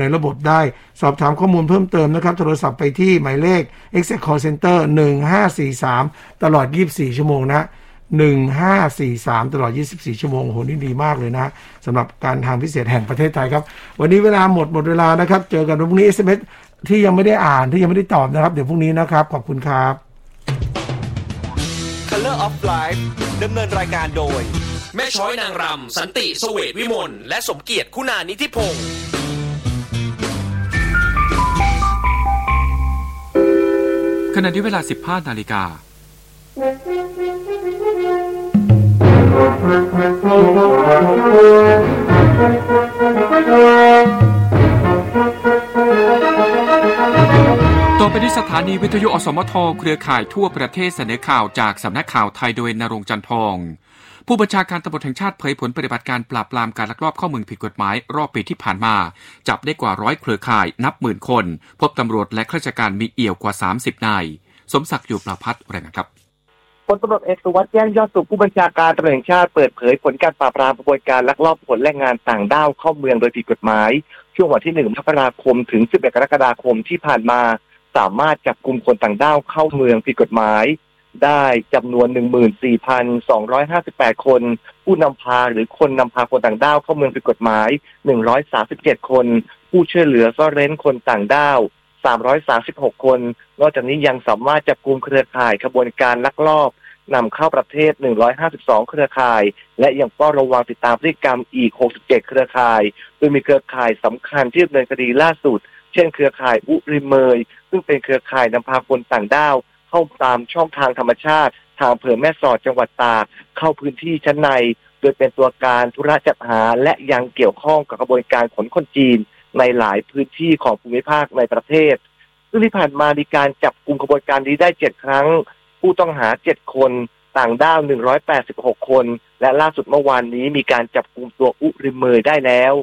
ในระบบได้ สอบถามข้อมูลเพิ่มเติมนะครับ โทรศัพท์ไปที่หมายเลข Exact Call Center 1543 ตลอด 24 ชั่วโมงนะ1543 ตลอด 24 ชั่วโมงโหนี่ดีมากเลยนะสำหรับการทางพิเศษแห่งประเทศไทยครับ วันนี้เวลาหมดหมดเวลานะครับ เจอกันวันพรุ่งนี้ SMS ที่ยังไม่ได้อ่านที่ยังไม่ได้ตอบนะครับ เดี๋ยวพรุ่งนี้นะครับ ขอบคุณครับ Color of Life ดำเนินรายการโดย แม่ช้อยนางรำสันติสเวทวิมลและสมเกียรติคุณานิธิพงศ์ ขณะที่เวลา 15 นาฬิกา ต่อไปที่สถานีวิทยุอสมทเครือข่ายทั่วประเทศเสนอข่าวจากสำนักข่าวไทยโดยนรงจันทอง ผู้บัญชาการตำรวจแห่งชาติเผยผลปฏิบัติการปราบปรามการลักลอบเข้าเมืองผิดกฎหมาย รอบปีที่ผ่านมา จับได้กว่าร้อยเครือข่ายนับหมื่นคน พบตำรวจและข้าราชการมีเอี่ยวกว่า 30 นาย สมศักดิ์อยู่ประพัฒน์รายงานครับพลตำรวจเอกสุวัสดิ์แจ้งยอดสุขผู้บัญชาการตำรวจแห่งชาติเปิดเผยผลการปราบปรามกระบวนการลักลอบขนแรงงานต่างด้าวเข้าเมืองโดยผิดกฎหมาย ช่วงวันที่ 1 มกราคม ถึง 11 กรกฎาคมที่ผ่านมา สามารถจับกลุ่มคนต่างด้าวเข้าเมืองผิดกฎหมาย ได้จำนวน 14,258 คน ผู้นำพาหรือคนนำพาคนต่างด้าวเข้าเมืองผิดกฎหมาย 137 คน ผู้ช่วยเหลือซ่อนเร้นคนต่างด้าว 336 คน นอกจากนี้ยังสามารถจับกลุ่มเครือข่ายขบวนการลักลอบนำเข้าประเทศ 152 เครือข่าย และยังเฝ้าระวังติดตามพฤติกรรมอีก 67 เครือข่าย โดยมีเครือข่ายสำคัญที่ดำเนินคดีล่าสุด เช่น เครือข่ายอุริเมย ซึ่งเป็นเครือข่ายนำพาคนต่างด้าว เข้าตามช่องทางธรรมชาติ ทางอำเภอแม่สอดจังหวัดตากเข้าพื้นที่ชั้นใน โดยเป็นตัวการธุระจัดหา และยังเกี่ยวข้องกับกระบวนการขนคนจีน ในหลายพื้นที่ของภูมิภาคในประเทศ ซึ่งที่ผ่านมามีการจับกลุ่มกระบวนการนี้ได้เจ็ดครั้ง ผู้ต้องหาเจ็ดคนต่างด้าว 186 คน และล่าสุดเมื่อวานนี้มีการจับกลุ่มตัวอุริเมยได้แล้ว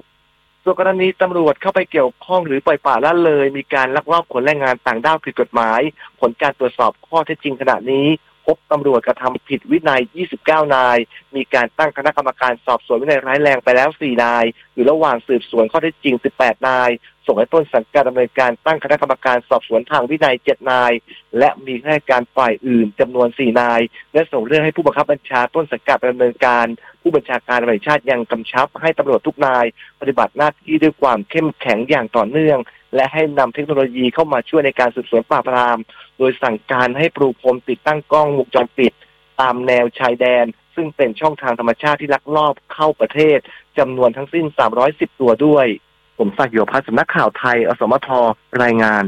ส่วนกรณีตำรวจเข้าไปเกี่ยวข้องหรือปล่อยป่าละเลย มีการลักลอบขนแรงงานต่างด้าวผิดกฎหมาย ผลการตรวจสอบข้อเท็จจริงขณะนี้ พบตำรวจกระทำผิดวินัย 29 นาย มีการตั้งคณะกรรมการสอบสวนวินัยร้ายแรงไปแล้ว 4 นาย อยู่ระหว่างสืบสวนข้อเท็จจริง 18 นาย ส่งให้ต้นสังกัดดำเนินการตั้งคณะกรรมการสอบสวนทางวินัย7นาย และมีข้าราชการฝ่ายอื่นจำนวน4นาย และส่งเรื่องให้ผู้บังคับบัญชาต้นสังกัดดำเนินการ ผู้บัญชาการตำรวจชาติยังกำชับให้ตำรวจทุกนาย ปฏิบัติหน้าที่ด้วยความเข้มแข็งอย่างต่อเนื่อง และให้นำเทคโนโลยีเข้ามาช่วยในการสืบสวนปราบปราม โดยสั่งการให้ปรูพรมติดตั้งกล้องวงจรปิด ตามแนวชายแดน ซึ่งเป็นช่องทางธรรมชาติที่ลักลอบเข้าประเทศจำนวนทั้งสิ้น 310 ตัวด้วย ผมสักโยพัฒน์สำนักข่าวไทย อสมทรายงาน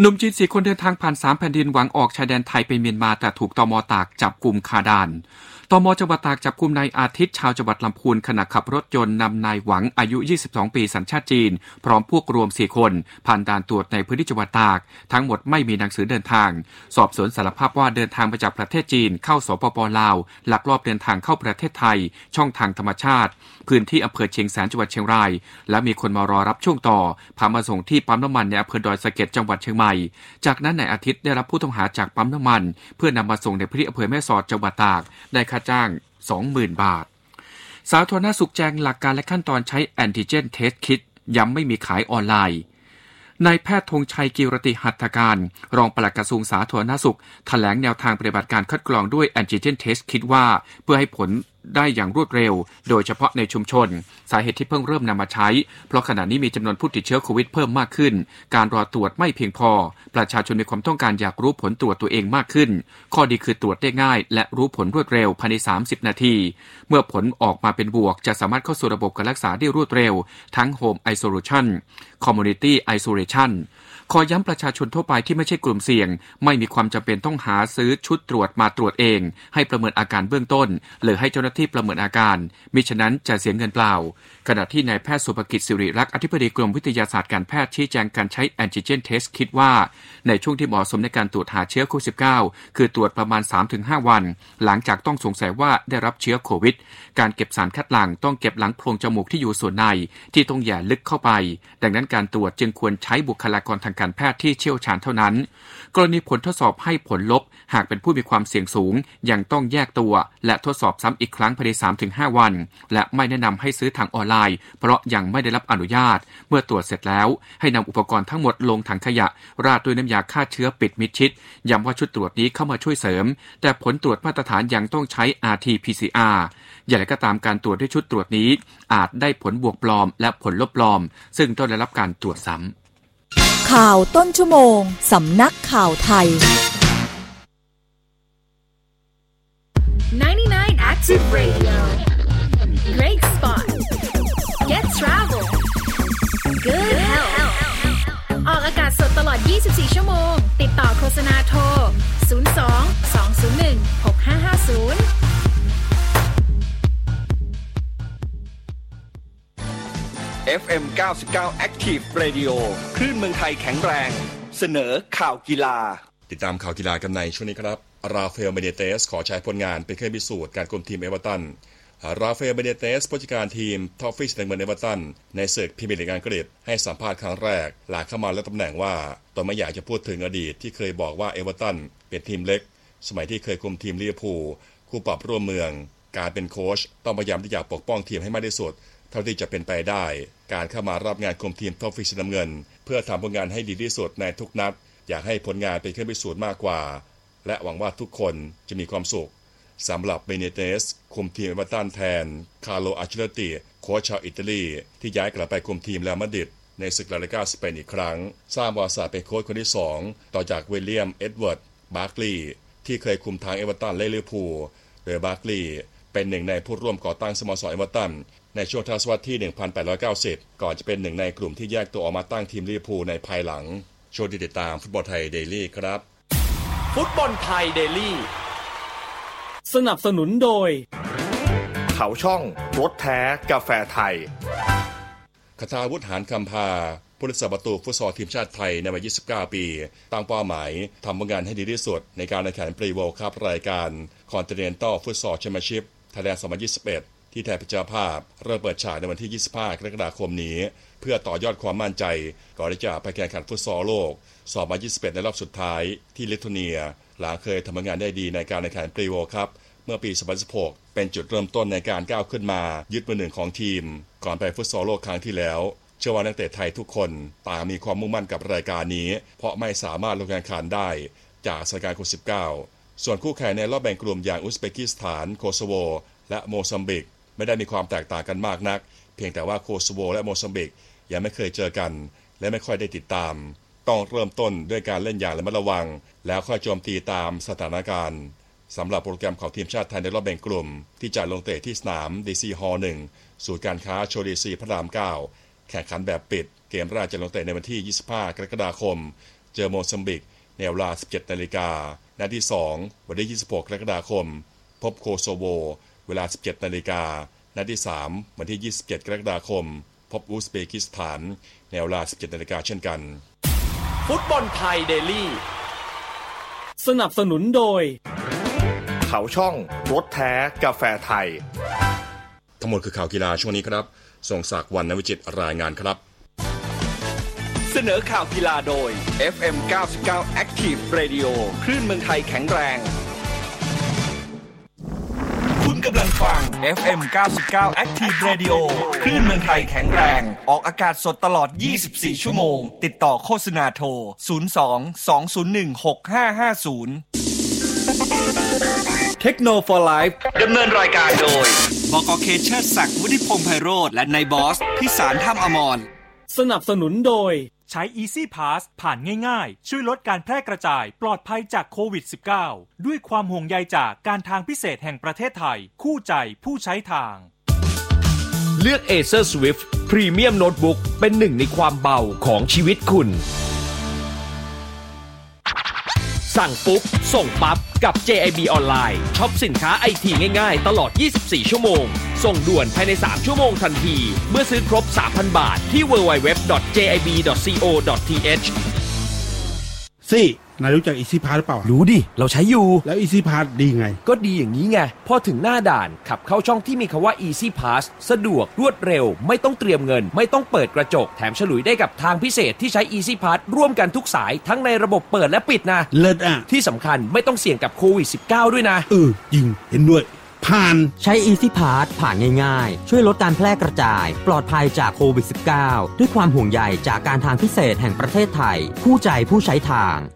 หนุ่มจีนสี่คนเดินทางผ่านสามแผ่นดินหวังออกชายแดนไทยไปเมียนมาแต่ถูกตมตากจับกลุ่มคาดานตมจังหวัดตากจับกลุ่มนายอาทิตย์ชาวจังหวัดลำพูนขณะขับรถยนต์นำนายหวังอายุ 22 ปีสัญชาติจีน พร้อมพวกรวม 4 คน ผ่านด่านตรวจในพื้นที่จังหวัดตาก ทั้งหมดไม่มีหนังสือเดินทาง สอบสวนสารภาพว่าเดินทางมาจากประเทศจีนเข้าสปปลาวลักลอบเดินทางเข้าประเทศไทย ช่องทางธรรมชาติ พื้นที่อำเภอเชียงแสนจังหวัดเชียงราย และมีคนมารอรับช่วงต่อพามาส่งที่ปั๊มน้ำมันในอำเภอดอยสะเก็ดจังหวัดเชียงใหม่ จากนั้นนายอาทิตย์ได้รับผู้ต้องหาจากปั๊มน้ำมัน เพื่อนำมาส่งในพื้นที่อำเภอแม่สอดจังหวัดตากได้ค่าจ้าง 20,000 บาท สาธารณสุขแจงหลักการและขั้นตอนใช้แอนติเจนเทสคิดย้ำไม่มีขายออนไลน์นายแพทย์ธงชัยกิรติหัตถการ รองปลัดกระทรวงสาธารณสุขแถลงแนวทางปฏิบัติการคัดกรองด้วยแอนติเจนเทสคิดว่า เพื่อให้ผล ได้อย่างรวดเร็ว โดยเฉพาะในชุมชน สาเหตุที่เพิ่งเริ่มนำมาใช้ เพราะขณะนี้มีจำนวนผู้ติดเชื้อโควิดเพิ่มมากขึ้น การรอตรวจไม่เพียงพอ ประชาชนมีความต้องการอยากรู้ผลตรวจตัวเองมากขึ้น ข้อดีคือตรวจได้ง่าย และรู้ผลรวดเร็วภายใน 30 นาที เมื่อผลออกมาเป็นบวก จะสามารถเข้าสู่ระบบการรักษาได้รวดเร็ว ทั้ง Home Isolation Community Isolation ขอย้ำประชาชนทั่วไปที่ไม่ใช่กลุ่มเสี่ยง ไม่มีความจำเป็นต้องหาซื้อชุดตรวจมาตรวจเอง ให้ประเมินอาการเบื้องต้น หรือให้เจ้าหน้าที่ประเมินอาการมิฉะนั้นจะเสียเงินเปล่า ขณะที่นายแพทย์สุภกิจสิริรักษ์อธิบดีกรมวิทยาศาสตร์การแพทย์ชี้แจงการใช้แอนติเจนเทสคิดว่า ในช่วงที่เหมาะสมในการตรวจหาเชื้อโควิด -19 คือตรวจประมาณ 3-5 วัน หลังจากต้องสงสัยว่าได้รับเชื้อโควิด การเก็บสารคัดหลั่งต้องเก็บหลังโพรงจมูกที่อยู่ส่วนในที่ต้องแย่ลึกเข้าไป ดังนั้นการตรวจจึงควรใช้บุคลากรทางการแพทย์ที่เชี่ยวชาญเท่านั้น กรณีผลทดสอบให้ผลลบ หากเป็นผู้มีความเสี่ยงสูง ยังต้องแยกตัว และทดสอบซ้ำอีกครั้งภายใน3-5 วัน และไม่แนะนำให้ซื้อทางออนไลได้เพราะยังไม่ได้รับอนุญาต เมื่อตรวจเสร็จแล้ว ให้นำอุปกรณ์ทั้งหมดลงถังขยะ ราดด้วยน้ำยาฆ่าเชื้อปิดมิดชิดย้ำว่าชุดตรวจนี้เข้ามาช่วยเสริม แต่ผลตรวจมาตรฐานยังต้องใช้ RT-PCR อย่างไรก็ตามการตรวจด้วยชุดตรวจนี้ อาจได้ผลบวกปลอม และผลลบปลอม ซึ่งต้องได้รับการตรวจซ้ำข่าวต้นชั่วโมงสำนักข่าวไทย 99 Active Radio Great spot Get travel Good health ออกอากาศสดตลอด 24 ชั่วโมง ติดต่อโฆษณาโทร 02 201 6550 FM 99 Active Radio คลื่นเมืองไทยแข็งแรง เสนอข่าวกีฬา ติดตามข่าวกีฬากันในช่วงนี้ครับ ราฟาเอลเบนิเตซขอใช้ผลงานเป็นเครื่องพิสูจน์การคุมทีมเอเวอร์ตัน ราฟาเอลเบนิเตซผู้จัดการทีมทอฟฟี่สีน้ำเงินเอเวอร์ตัน ในศึกพรีเมียร์ลีกอังกฤษให้สัมภาษณ์ครั้งแรก หลังเข้ามารับตำแหน่งว่าตนไม่อยากจะพูดถึงอดีตที่เคยบอกว่าเอเวอร์ตันเป็นทีมเล็ก สมัยที่เคยคุมทีมลิเวอร์พูลคู่ปรับร่วมเมือง การเป็นโค้ชต้องพยายามที่จะปกป้องทีมให้มากที่สุด เท่าที่จะเป็นไปได้ การเข้ามารับงานคุมทีมทอฟฟี่สีน้ำเงิน เพื่อทำผลงานให้ดีที่สุดในทุกนัด อยากให้ผลงานเป็นเครื่องพิสูจน์มากกว่า และหวังว่าทุกคนจะมีความสุข สำหรับเบนิเตซ คุมทีมเอเวอร์ตันแทน คาร์โลอันเชล็อตติโค้ชชาวอิตาลี ที่ย้ายกลับไปคุมทีมเรอัลมาดริดในศึกลาลิกาสเปนอีกครั้ง สร้างประวัติศาสตร์เป็นโค้ชคนที่ 2 ต่อจากวิลเลียม เอ็ดเวิร์ด บาร์คลีย์ที่เคยคุมทั้งเอเวอร์ตันและลิเวอร์พูลโดยบาร์คลีย์เป็นหนึ่งในผู้ร่วมก่อตั้งสโมสรเอเวอร์ตันในช่วงทศวรรษที่ 1890 ก่อนจะเป็นหนึ่งในกลุ่มที่แยกตัวออกมาตั้งทีมลิเวอร์พูลในภายหลัง โชว์ติดตามฟุตบอลไทยเดลี่ครับ ฟุตบอลไทยเดลี่ สนับสนุนโดย เขาช่องรสแท้กาแฟไทยคฑาวุธ หาญคำภาผู้รักษาประตูฟุตซอลทีมชาติไทยในวัย 29 ปี ตั้งเป้าหมายทำผลงานให้ดีที่สุด ในการแข่งขัน Pre World Cup รายการ Continental Futsal Championship Thailand 2021 ที่ไทยเป็นเจ้าภาพ เริ่มเปิดฉากในวันที่ 25 กรกฎาคมนี้ เพื่อต่อยอดความมั่นใจ ก่อนที่จะไปแข่งขันฟุตซอลโลก 2021 ในรอบสุดท้ายที่ลิทัวเนีย หลังเคยทำผลงานได้ดีในการแข่งขัน Pre World Cup เมื่อปี 2016 เป็นจุดเริ่มต้นในการก้าวขึ้นมา ยึดมือหนึ่งของทีม ก่อนไปฟุตซอลโลกครั้งที่แล้ว เชื่อว่านักเตะไทยทุกคนต่างมีความมุ่งมั่นกับรายการนี้ เพราะไม่สามารถลงแข่งขันได้ จากสถานการณ์โควิด -19 ส่วนคู่แข่งในรอบแบ่งกลุ่มอย่างอุซเบกิสถาน โคโซโว และโมซัมบิก ไม่ได้มีความแตกต่างกันมากนัก เพียงแต่ว่าโคโซโวและโมซัมบิกยังไม่เคยเจอกัน และไม่ค่อยได้ติดตาม ต้องเริ่มต้นด้วยการเล่นอย่างระมัดระวัง แล้วค่อยโจมตีตามสถานการณ์สำหรับโปรแกรมของทีมชาติไทยในรอบแบ่งกลุ่ม ที่จะลงเตะที่สนาม DC Hall 1ศูนย์การค้า Show DC พระราม 9 แข่งขันแบบปิด เกมแรกจะลงเตะในวันที่ 25 กรกฎาคม เจอโมซัมบิกในเวลา 17 นาฬิกานัดที่ 2 วันที่ 26 กรกฎาคม พบโคโซโว เวลา 17 นาฬิกานัดที่ 3 วันที่ 27 กรกฎาคม พบอุซเบกิสถานในเวลา 17 นาฬิกาเช่นกัน ฟุตบอลไทยเดลี่ สนับสนุนโดย เขาช่องรถแท้กาแฟไทย ทั้งหมดคือข่าวกีฬาช่วงนี้ครับส่งศักดิ์วันนวิจิตรรายงานครับ เสนอข่าวกีฬาโดย FM 99 Active Radio คลื่นเมืองไทยแข็งแรงคุณ กำลังฟัง FM 99 Active Radio คลื่นเมืองไทยแข็งแรง ออกอากาศสดตลอด 24 ชั่วโมง ติดต่อโฆษณาโทร 02 201 6550 เทคโนโลยีไลฟ์ดำเนินรายการโดย บกเคเชอร์ศักดิ์วุฒิพงษ์ไพโรธและนายบอส พิสารท่ามอมร สนับสนุนโดยใช้ Easy Pass ผ่านง่ายๆ ช่วยลดการแพร่กระจายปลอดภัยจากโควิด -19 ด้วยความห่วงใยจากการทางพิเศษแห่งประเทศไทย คู่ใจผู้ใช้ทาง เลือก Acer Swift Premium Notebook เป็นหนึ่งในความเบาของชีวิตคุณ สั่งปุ๊บ ส่งปั๊บ กับ JIB ออนไลน์ช็อปสินค้าไอทีง่ายๆ ตลอด 24 ชั่วโมง ส่งด่วนภายใน 3 ชั่วโมงทันที เมื่อซื้อครบ 3,000 บาทที่ www.jib.co.th ซี่ นายรู้จัก Easy Pass หรือเปล่า รู้ดิ เราใช้อยู่ แล้ว Easy Pass ดีไง ก็ดีอย่างนี้ไง พอถึงหน้าด่าน ขับเข้าช่องที่มีคำว่า Easy Pass สะดวกรวดเร็ว ไม่ต้องเตรียมเงิน ไม่ต้องเปิดกระจก แถมฉลุยได้กับทางพิเศษที่ใช้ Easy Pass ร่วมกันทุกสาย ทั้งในระบบเปิดและปิดนะ เลิศอะ ที่สำคัญไม่ต้องเสี่ยงกับโควิด -19 ด้วยนะ เออจริงเห็นด้วยพผ่าน ใช้ Easy Pass ผ่านง่ายๆ ช่วยลดการแพร่กระจาย ปลอดภัยจากโควิด -19 ด้วยความห่วงใยจากการทางพิเศษแห่งประเทศไทยคู่ใจผู้ใช้ทาง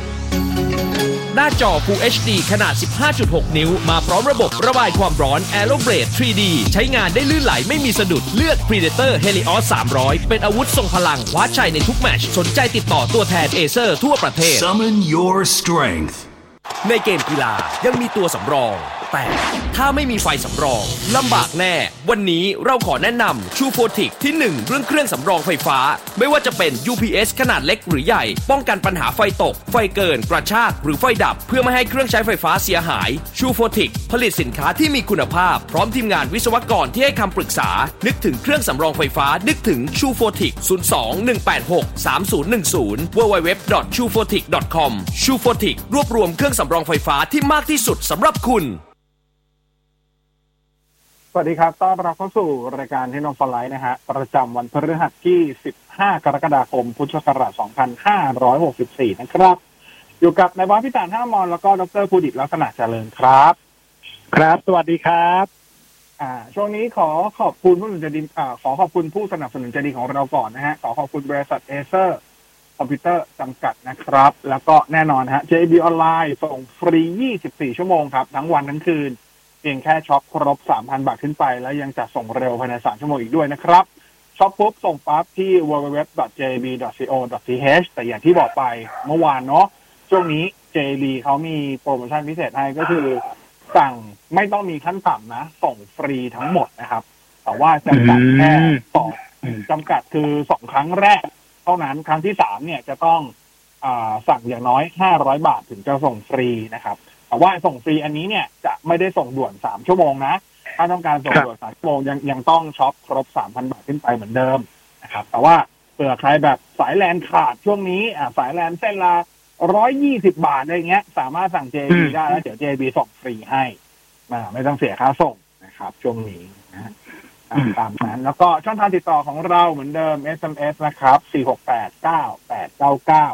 หน้าจอ Full HD ขนาด 15.6 นิ้ว มาพร้อมระบบระบายความร้อน Aeroblade 3D ใช้งานได้ลื่นไหลไม่มีสะดุด เลือก Predator Helios 300 เป็นอาวุธทรงพลังคว้าชัยในทุกแมตช์สนใจติดต่อตัวแทนเอเซอร์ทั่วประเทศ Summon your strength. ในเกมกีฬายังมีตัวสำรอง แต่ถ้าไม่มีไฟสำรองลำบากแน่ วันนี้เราขอแนะนำชูโฟติกที่ 1 เรื่องเครื่องสำรองไฟฟ้า ไม่ว่าจะเป็น UPS ขนาดเล็กหรือใหญ่ ป้องกันปัญหาไฟตก ไฟเกิน กระชาก หรือไฟดับ เพื่อไม่ให้เครื่องใช้ไฟฟ้าเสียหายชูโฟติกผลิตสินค้าที่มีคุณภาพ พร้อมทีมงานวิศวกรที่ให้คำปรึกษา นึกถึงเครื่องสำรองไฟฟ้า นึกถึงชูโฟติก02 186 3010 www.chufotic.com ชูโฟติกรวบรวมเครื่องสำรองไฟฟ้าที่มากที่สุดสำหรับคุณ สวัสดีครับ ต้อนรับเข้าสู่รายการที่นองฟลไลท์นะฮะ ประจำวันพฤหัสที่ 15 กรกฎาคม พุทธศักราช 2564 นะครับ อยู่กับนายวัฒน์พิจารณ์ห้ามอน แล้วก็ดรภูดิตลักษณะเจริญครับ ครับ สวัสดีครับ อ่า ช่วงนี้ขอขอบคุณผู้สนับสนุนใจดีอ่าขอขอบคุณผู้สนับสนุนใจดีของเราก่อนนะฮะ ขอขอบคุณบริษัทเอเซอร์คอมพิวเตอร์จำกัดนะครับ แล้วก็แน่นอนฮะ JB ออนไลน์ส่งฟรี 24 ชั่วโมงครับ ทั้งวันทั้งคืน เพียงแค่ช็อปครบ 3,000 บาทขึ้นไป แล้วยังจะส่งเร็วภายใน 3 ชั่วโมงอีกด้วยนะครับช็อปปุ๊บส่งปั๊บที่ www.jib.co.th แต่อย่างที่บอกไปเมื่อวานเนาะช่วงนี้ JB เขามีโปรโมชั่นพิเศษให้ก็คือ สั่งไม่ต้องมีขั้นต่ำนะ ส่งฟรีทั้งหมดนะครับ แต่ว่าจำกัดแค่สองจำกัดคือสองครั้งแรก เท่านั้นครั้งที่สามเนี่ยจะต้องอาสั่งอย่างน้อยห้าร้อยบาทถึงจะส่งฟรีนะครับ แต่ว่าส่งฟรีอันนี้เนี่ยจะไม่ได้ส่งด่วนสามชั่วโมงนะ ถ้าต้องการส่งด่วนสามชั่วโมงยังยังต้องช็อปครบสามพันบาทขึ้นไปเหมือนเดิมนะครับ แต่ว่าเผื่อใครแบบสายแลนขาดช่วงนี้อ่าสายแลนเส้นละร้อยยี่สิบาทอะไรเงี้ย สามารถสั่ง JB ได้แล้วเดี๋ยว JB ส่งฟรีให้มาไม่ต้องเสียค่าส่งนะครับ ช่วงนี้นะตามนั้น แล้วก็ช่องทางติดต่อของเราเหมือนเดิม SMS นะครับสี่หกแปดเก้าแปดเก้าเก้า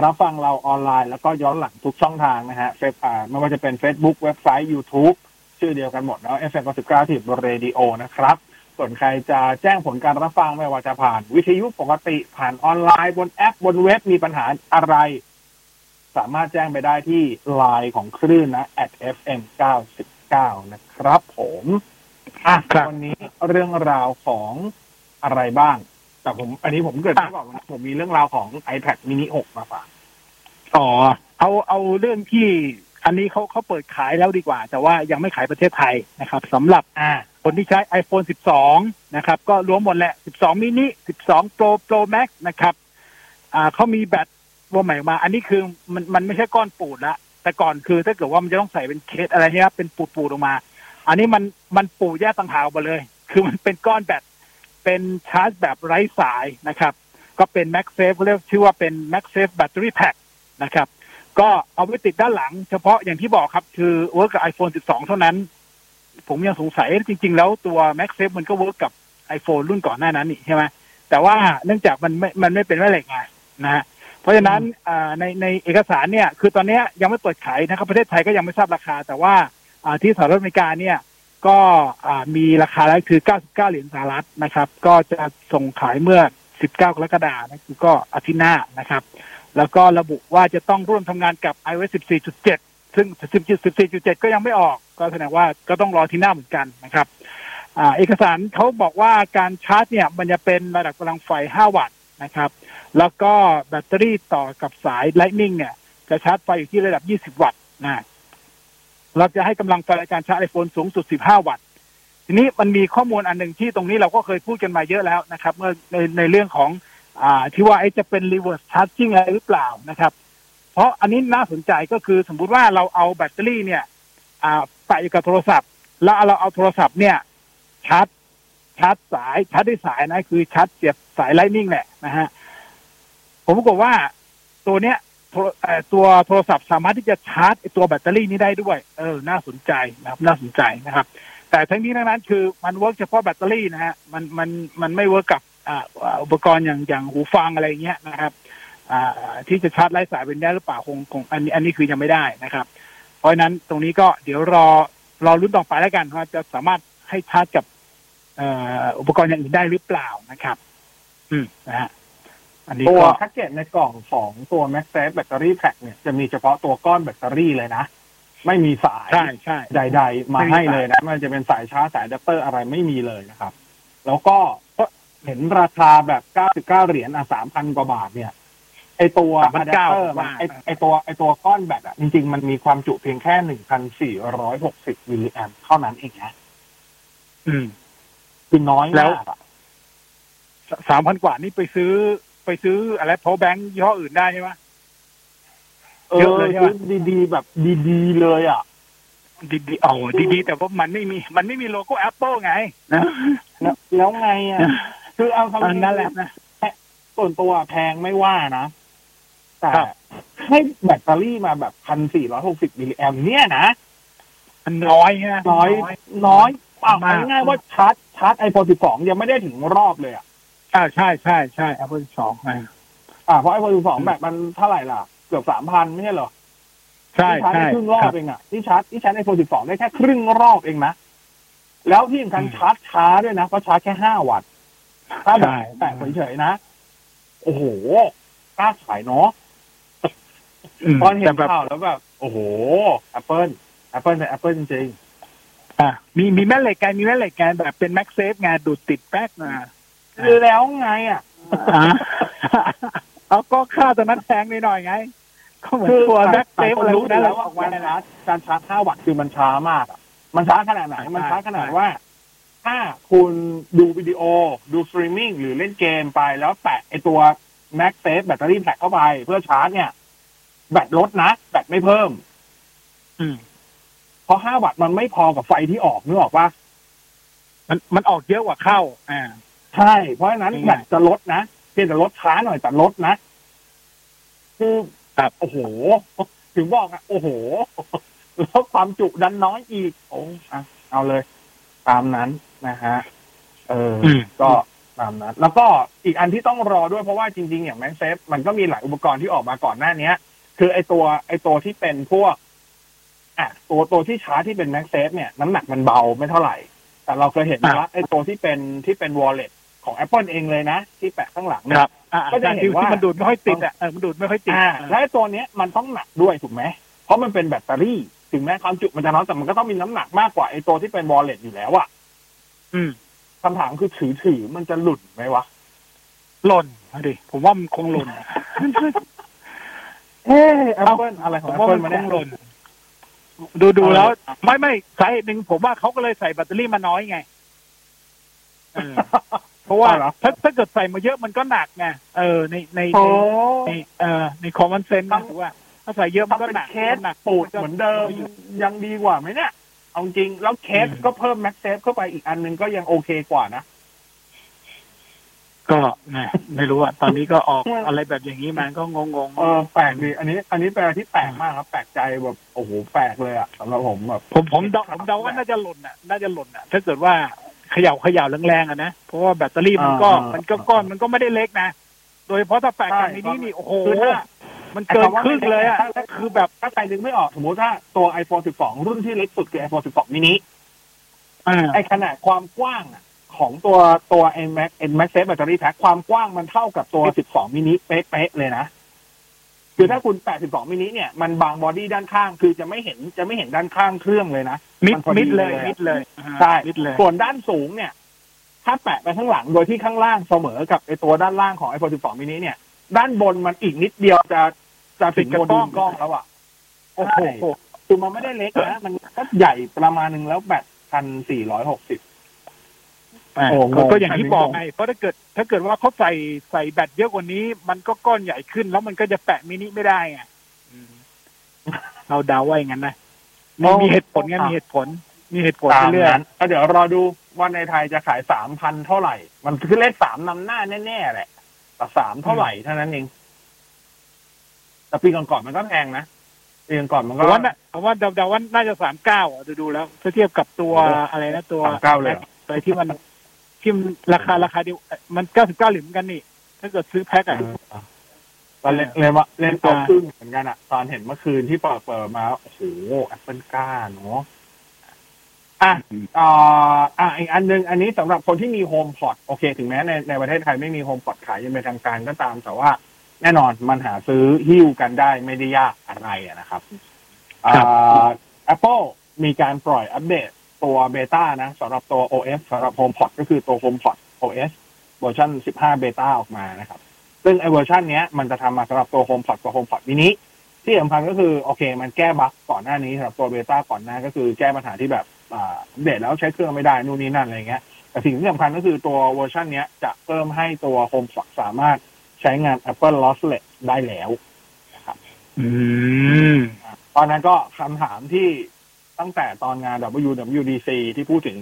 รับฟังเราออนไลน์แล้วก็ย้อนหลังทุกช่องทางนะฮะเฟซอ่าไม่ว่าจะเป็น Facebook เว็บไซต์ YouTube ชื่อเดียวกันหมดเนาะ FM 99ที่เรดิโอนะครับ ส่วนใครจะแจ้งผลการรับฟังไม่ว่าจะผ่าน วิทยุปกติผ่านออนไลน์บนแอปบนเว็บมีปัญหาอะไร สามารถแจ้งไปได้ที่ไลน์ของคลื่นนะ at fm 99นะครับผมอะวันนี้เรื่องราวของอะไรบ้าง แต่ผม อันนี้ผมเกริดไว้ก่อนนะผมมีเรื่องราวของ iPad mini 6 มาฝากอ๋อเอาเอาเรื่องที่อันนี้เขาเขาเปิดขายแล้วดีกว่า แต่ว่ายังไม่ขายประเทศไทยนะครับสำหรับอ่าคนที่ใช้ iPhone 12 นะครับ ก็รวมหมดแหละ 12 mini 12 Pro Pro Max นะครับอ่าเขามีแบตตัวใหม่มา อันนี้คือมันมันไม่ใช่ก้อนปูดละแต่ก่อนคือถ้าเกิดว่ามันจะต้องใส่เป็นเคสอะไรเนี้ยเป็นปูดปูดออกมา อันนี้มันมันปูแยกต่างหากออกมาเลย คือมันเป็นก้อนแบต เป็นชาร์จแบบไร้สายนะครับ ก็เป็น MagSafe เขาเรียกชื่อว่าเป็น MagSafe Battery Pack นะครับ ก็เอาไว้ติดด้านหลัง เฉพาะอย่างที่บอกครับ คือเวิร์กกับ iPhone 12 เท่านั้น ผมยังสงสัยจริง ๆ แล้วตัว MagSafe มันก็เวิร์กกับ iPhone รุ่นก่อนหน้านั้นนี่ใช่ไหมแต่ว่าเนื่องจากมันไม่มันไม่เป็นแม่เหล็กไงนะฮะเพราะฉะนั้นอ่าในในเอกสารเนี่ย คือตอนเนี้ยยังไม่เปิดขายนะครับประเทศไทยก็ยังไม่ทราบราคา แต่ว่าอ่าที่สหรัฐอเมริกาเนี่ย ก็มีราคาแล้วคือ 99 เหรียญสหรัฐนะครับ ก็จะส่งขายเมื่อ 19 กรกฎาคมนะคือก็อาทิตย์หน้านะครับ แล้วก็ระบุว่าจะต้องร่วมทำงานกับ iOS 14.7 ซึ่ง 14.7 ก็ยังไม่ออก ก็แสดงว่าก็ต้องรอที่หน้าเหมือนกันนะครับอเอกสารเขาบอกว่าการชาร์จเนี่ยมันจะเป็นระดับกำลังไฟ 5 วัตต์นะครับ แล้วก็แบตเตอรี่ต่อกับสาย Lightning เนี่ยจะชาร์จไฟอยู่ที่ระดับ 20 วัตต์นะ เราจะให้กำลังไฟในการชาร์จไอโฟนสูงสุด 15 วัตต์ ทีนี้มันมีข้อมูลอันหนึ่งที่ตรงนี้เราก็เคยพูดกันมาเยอะแล้วนะครับเมื่อในในเรื่องของอ่าที่ว่าไอจะเป็น reverse charging อะไรหรือเปล่านะครับ เพราะอันนี้น่าสนใจก็คือสมมุติว่าเราเอาแบตเตอรี่เนี่ยอ่าใส่กับโทรศัพท์ แล้วเราเอาโทรศัพท์เนี่ยชาร์จชาร์จสายชาร์จด้วยสายนะคือชาร์จเสียบสายไลนิ่งแหละนะฮะผมปรากว่าตัวเนี้ย ตัวโทรศัพท์สามารถที่จะชาร์จตัวแบตเตอรี่นี้ได้ด้วย เออ น่าสนใจนะครับ น่าสนใจนะครับ แต่ทั้งนี้ทั้งนั้นคือมันเวิร์กเฉพาะแบตเตอรี่นะฮะ มันมันมันไม่เวิร์กกับอ,อุปกรณ์อย่างอย่างหูฟังอะไรเงี้ยนะครับอที่จะชาร์จไร้สายเป็นได้หรือเปล่าคงคงอันนี้อันนี้คือยังไม่ได้นะครับ เพราะนั้นตรงนี้ก็เดี๋ยวรอรอรุ่นต่อไปแล้วกันว่าจะสามารถให้ชาร์จกับอ่ออุปกรณ์อย่างอื่นได้หรือเปล่านะครับ อืมนะฮะ อันนี้ตัวก็แพ็กเกจในกล่องของตัว MagSafe Battery Pack เนี่ยจะมีเฉพาะตัวก้อนแบตเตอรี่เลยนะ ไม่มีสายชาร์จใด ๆ มาให้เลยนะ มันจะเป็นสายชาร์จสายอะแดปเตอร์อะไรไม่มีเลยนะครับ แล้วก็เห็นราคาแบบ99เหรียญอะ3,000กว่าบาทเนี่ยไอตัวอะแดปเตอร์มันไอไอตัวไอตัวก้อนแบตอะจริง ๆ มันมีความจุเพียงแค่1,460มิลลิแอมป์เท่านั้นเองนะอืมคือน้อยแล้วมากอะสามพันกว่านี่ไปซื้อ ไปซื้ออะไร power bank ยี่ห้ออื่นได้ใช่ไหมเอเยอะอเลยใช่ไหมซื้อดีๆแบบดีๆเลยอะ ดีดีๆโอ้ดีๆแต่ว่ามันไม่มี มันไม่มีโลโก้แอปเปิลไงนะแล้วแล้วไงอะคือเอาค่าอันนั้นแหละนะส่วนตัวแพงไม่ว่านะ แต่ครับให้แบตเตอรี่มาแบบพันสี่ร้อยหกสิบมิลลิแอมเนี่ยนะมันน้อยใช่ไหมน้อย น้อยเปล่ามากง่ายๆว่าชาร์จชาร์จไอโฟนสิบสองยังไม่ได้ถึงรอบเลยอะ อ่าใช่ใช่ใช่แอปเปิลสองอ่าเพราะไอโฟนสิบสองแบบมันเท่าไหร่ล่ะ เกือบสามพันไม่ใช่เหรอใช่ที่ชาร์จใช่ได้ครึ่งรอบเองอะที่ชาร์จที่ชาร์จไอโฟนสิบสองได้แค่ครึ่งรอบเองนะแล้วที่สำคัญชาร์จช้าด้วยนะเพราะชาร์จแค่ห้าวัตต์ถ้าแบบใช่แต่เฉยๆนะ โอ้โหกล้าขายเนาะอืมแต่ตอนเห็นข่าวแบบแล้วแบบ โอ้โห Apple Apple เป็น Apple จริงอ่ามีมีแม่เหล็กไงมีแม่เหล็กไงแบบเป็น MagSafe ไงดูดติดแป๊กมาๆ แล้วไงอะอ่าเอาก็ค่าตัวนั้นแพงนิดหน่อยไง ก็เหมือนคือตัวแม็กเซแต่ฟคอะนไรพรู้วกอนั้นยู่แล้แล้ววว่าวันในร้านการชาร์จ5วัตต์คือมันช้ามากอะมันช้าขนาดไหน มันช้าขนาดว่า ถ้าคุณดูวิดีโอดูสตรีมมิ่งหรือเล่นเกมไปแล้วแปะไอตัว Max Safe แบตเตอรี่แพ็คเข้าไป เพื่อชาร์จเนี่ย แบตลดนะ แบตไม่เพิ่มอืมเพราะ5วัตต์มันไม่พอกับไฟที่ออกนึกออกปะมันมันออกเยอะกว่าเข้า อ่า ใช่ เพราะฉะนั้นอืมแบตจะลดนะเพียงแต่ลดช้าหน่อยแต่ลดนะ คือครับโอ้โห ถึงบอกอะ โอ้โห แล้วความจุดันน้อยอีก โอ้อะเอาเลย ตามนั้นนะฮะ เอออมก็ตามนั้น แล้วก็อีกอันที่ต้องรอด้วยเพราะว่าจริง ๆ อย่างแม g เซฟมันก็มีหลายอุปกรณ์ที่ออกมาก่อนหน้าเนี้ย คือไอตัว ไอตัวที่เป็นพวก อะ ตัวตัวที่ชาร์จที่เป็นแม g เซฟเนี่ย น้ำหนักมันเบาไม่เท่าไหร่ แต่เราเคยเห็นมาแล้วไอตัวที่เป็นที่เป็น wallet ของ Apple เองเลยนะ ที่แปะข้างหลังเนี่ยครับอ่าก็จะใช่เห็นว่าที่มันดูดไม่ค่อยติดอะเออมันดูดไม่ค่อยติดอ่าและไอ้ตัวเนี้ยมันต้องหนักด้วยถูกไหมเพราะมันเป็นแบตเตอรี่ ถึงแม้ความจุมันจะน้อยแต่มันก็ต้องมีน้ำหนักมากกว่าไอ้ตัวที่เป็น wallet อยู่แล้วอะอืมคำถามคือคือถือมันจะหลุดไหมวะหล่นเอาดิผมว่ามันคงหล่นเอ้แอปเปิลอะไรของผมแอปว่าเปิลมัมานคเนี่ยงหล่นดูดูเอาแล้วเลยไม่ไม่สาเหตุหนึ่งผมว่าเขาก็เลยใส่แบตเตอรี่มาน้อยไง เออเพราะว่าเอาเหรอถ้าถ้าเกิดใส่มาเยอะมันก็หนักไงเออในในโอ้ในในเออในคอมมอนเซนนะถือว่าถ้าใส่เยอะมันก็ทำเป็นหนักเคสหนักปูดเหมือนเดิมยังดีกว่าไหมเนี่ย เอาจริงแล้วเคสก็เพิ่มแม็กเซฟเข้าไปอีกอันนึงก็ยังโอเคกว่านะก็นะไม่รู้อะตอนนี้ก็ออกอะไรแบบอย่างนี้มันก็งงงเออแปลกดีอันนี้ อันนี้เป็นอะไรที่แปลกมากครับ แปลกใจแบบโอ้โหแปลกเลยอะสำหรับผมแบบผมผมเดาผมเดาว่าน่าจะหล่นอะน่าจะหล่นอะถ้าเกิดว่า เขย่าเขย่าแรงๆอะนะ เพราะว่าแบตเตอรี่มันก็อ่ามัมันก็ก้อนมันก็ไม่ได้เล็กนะ โดยเฉพาะถ้าแปลกใช่กันในนี้นี่โอ้โหคือถ้ามันเกินครึ่งเลยอะถ้าคือแบบถ้าใครนึกไม่ออกสมมติถ้าตัว iPhone 12 รุ่นที่เล็กสุดคือ iPhone 12 mini อ่าไอขนาดความกว้างอะของตัวตัว n max n max safe battery pack ความกว้างมันเท่ากับตัว 12 mini เป๊ะๆเลยนะ คือถ้าคุณ 82 มินิเนี่ย มันบางบอดี้ด้านข้าง คือจะไม่เห็นจะไม่เห็นด้านข้างเครื่องเลยนะ มิดนพอมิดเลยอะมิดเลยใช่มิดเลยส่วนด้านสูงเนี่ย ถ้าแปะไปข้างหลังโดยที่ข้างล่างเสมอกับไอตัวด้านล่างของ iPhone 12 mini เนี่ย ด้านบนมันอีกนิดเดียวจะจะถึงโมดูลกล้องแล้วอะโอ้โหคือมันไม่ได้เล็กนะ มันก็ใหญ่ประมาณหนึ่งแล้วแบตพันสี่ร้อยหกสิบอ่าโอ้งง ก็ก็อย่างที่บอกอันนี้งงไงเพราะถ้าเกิด ถ้าเกิดว่าเขาใส่ใส่แบตเยอะกว่านี้ มันก็ก้อนใหญ่ขึ้น แล้วมันก็จะแปะมินิไม่ได้ไงอืมเราเดาว่าอย่างนั้นนะมีมีเหตุผลไงมีเหตุผล มีเหตุผลตามเรื่อยนั้นก็เดี๋ยวรอดูว่าในไทยจะขายสามพันเท่าไหร่ มันคือเลขสามนำหน้าแน่ๆแหละแต่สามเท่าไหร่เท่านั้นเองๆแต่ปีก่อนๆมันก็แพงนะปีก่อนๆมันผก็มว่าน่ะผมว่าเดาๆว่าน่าจะสามเก้าอะดูๆแล้วถ้าเทียบกับตัวโอ้อะไรนะตัว39เลยเหรอตัวที่มัน ที่มันราคาราคาเดียวมันเก้าสิบเก้าเหรียญเหมือนกันนี่ ถ้าเกิดซื้อแพ็คอะตอนเล่นเล่นว่าเล่นตัวอ่าครึ่งเหมือนกันอะตอนเห็นเมื่อคืนที่เปิดเปิดมาโอ้โหแอปเปิลก้าเนาะอะอ่าอะอีกอันหนึง อันนี้สำหรับคนที่มีโฮมพอดโอเค ถึงแม้ในในประเทศไทยไม่มีโฮมพอดขายอยังเป็นทางการก็ตาม แต่ว่าแน่นอนมันหาซื้อหิ้วกันได้ไม่ได้ยากอะไรอะนะครับอ่า Apple มีการปล่อยอัปเดต ตัวเบต้านะสำหรับตัว OS สำหรับ HomePod ก็คือตัว HomePod OS เวอร์ชัน15 เบต้าออกมานะครับ ซึ่งไอเวอร์ชันเนี้ยมันจะทำมาสำหรับตัว HomePod กับ HomePod mini ที่สำคัญก็คือโอเค มันแก้บั๊กก่อนหน้านี้สำหรับตัวเบต้าก่อนหน้าก็คือแก้ปัญหาที่แบบอ่าอัปเดตแล้วใช้เครื่องไม่ได้นู่นนี่นั่นอะไรเงี้ยแต่สิ่งที่สำคัญก็คือตัวเวอร์ชันเนี้ยจะเพิ่มให้ตัว HomePod สามารถใช้งาน Apple Lossless ได้แล้วนะครับ อืมตอนนั้นก็คำถามที่ ตั้งแต่ตอนงาน WWDC ที่พูดถึง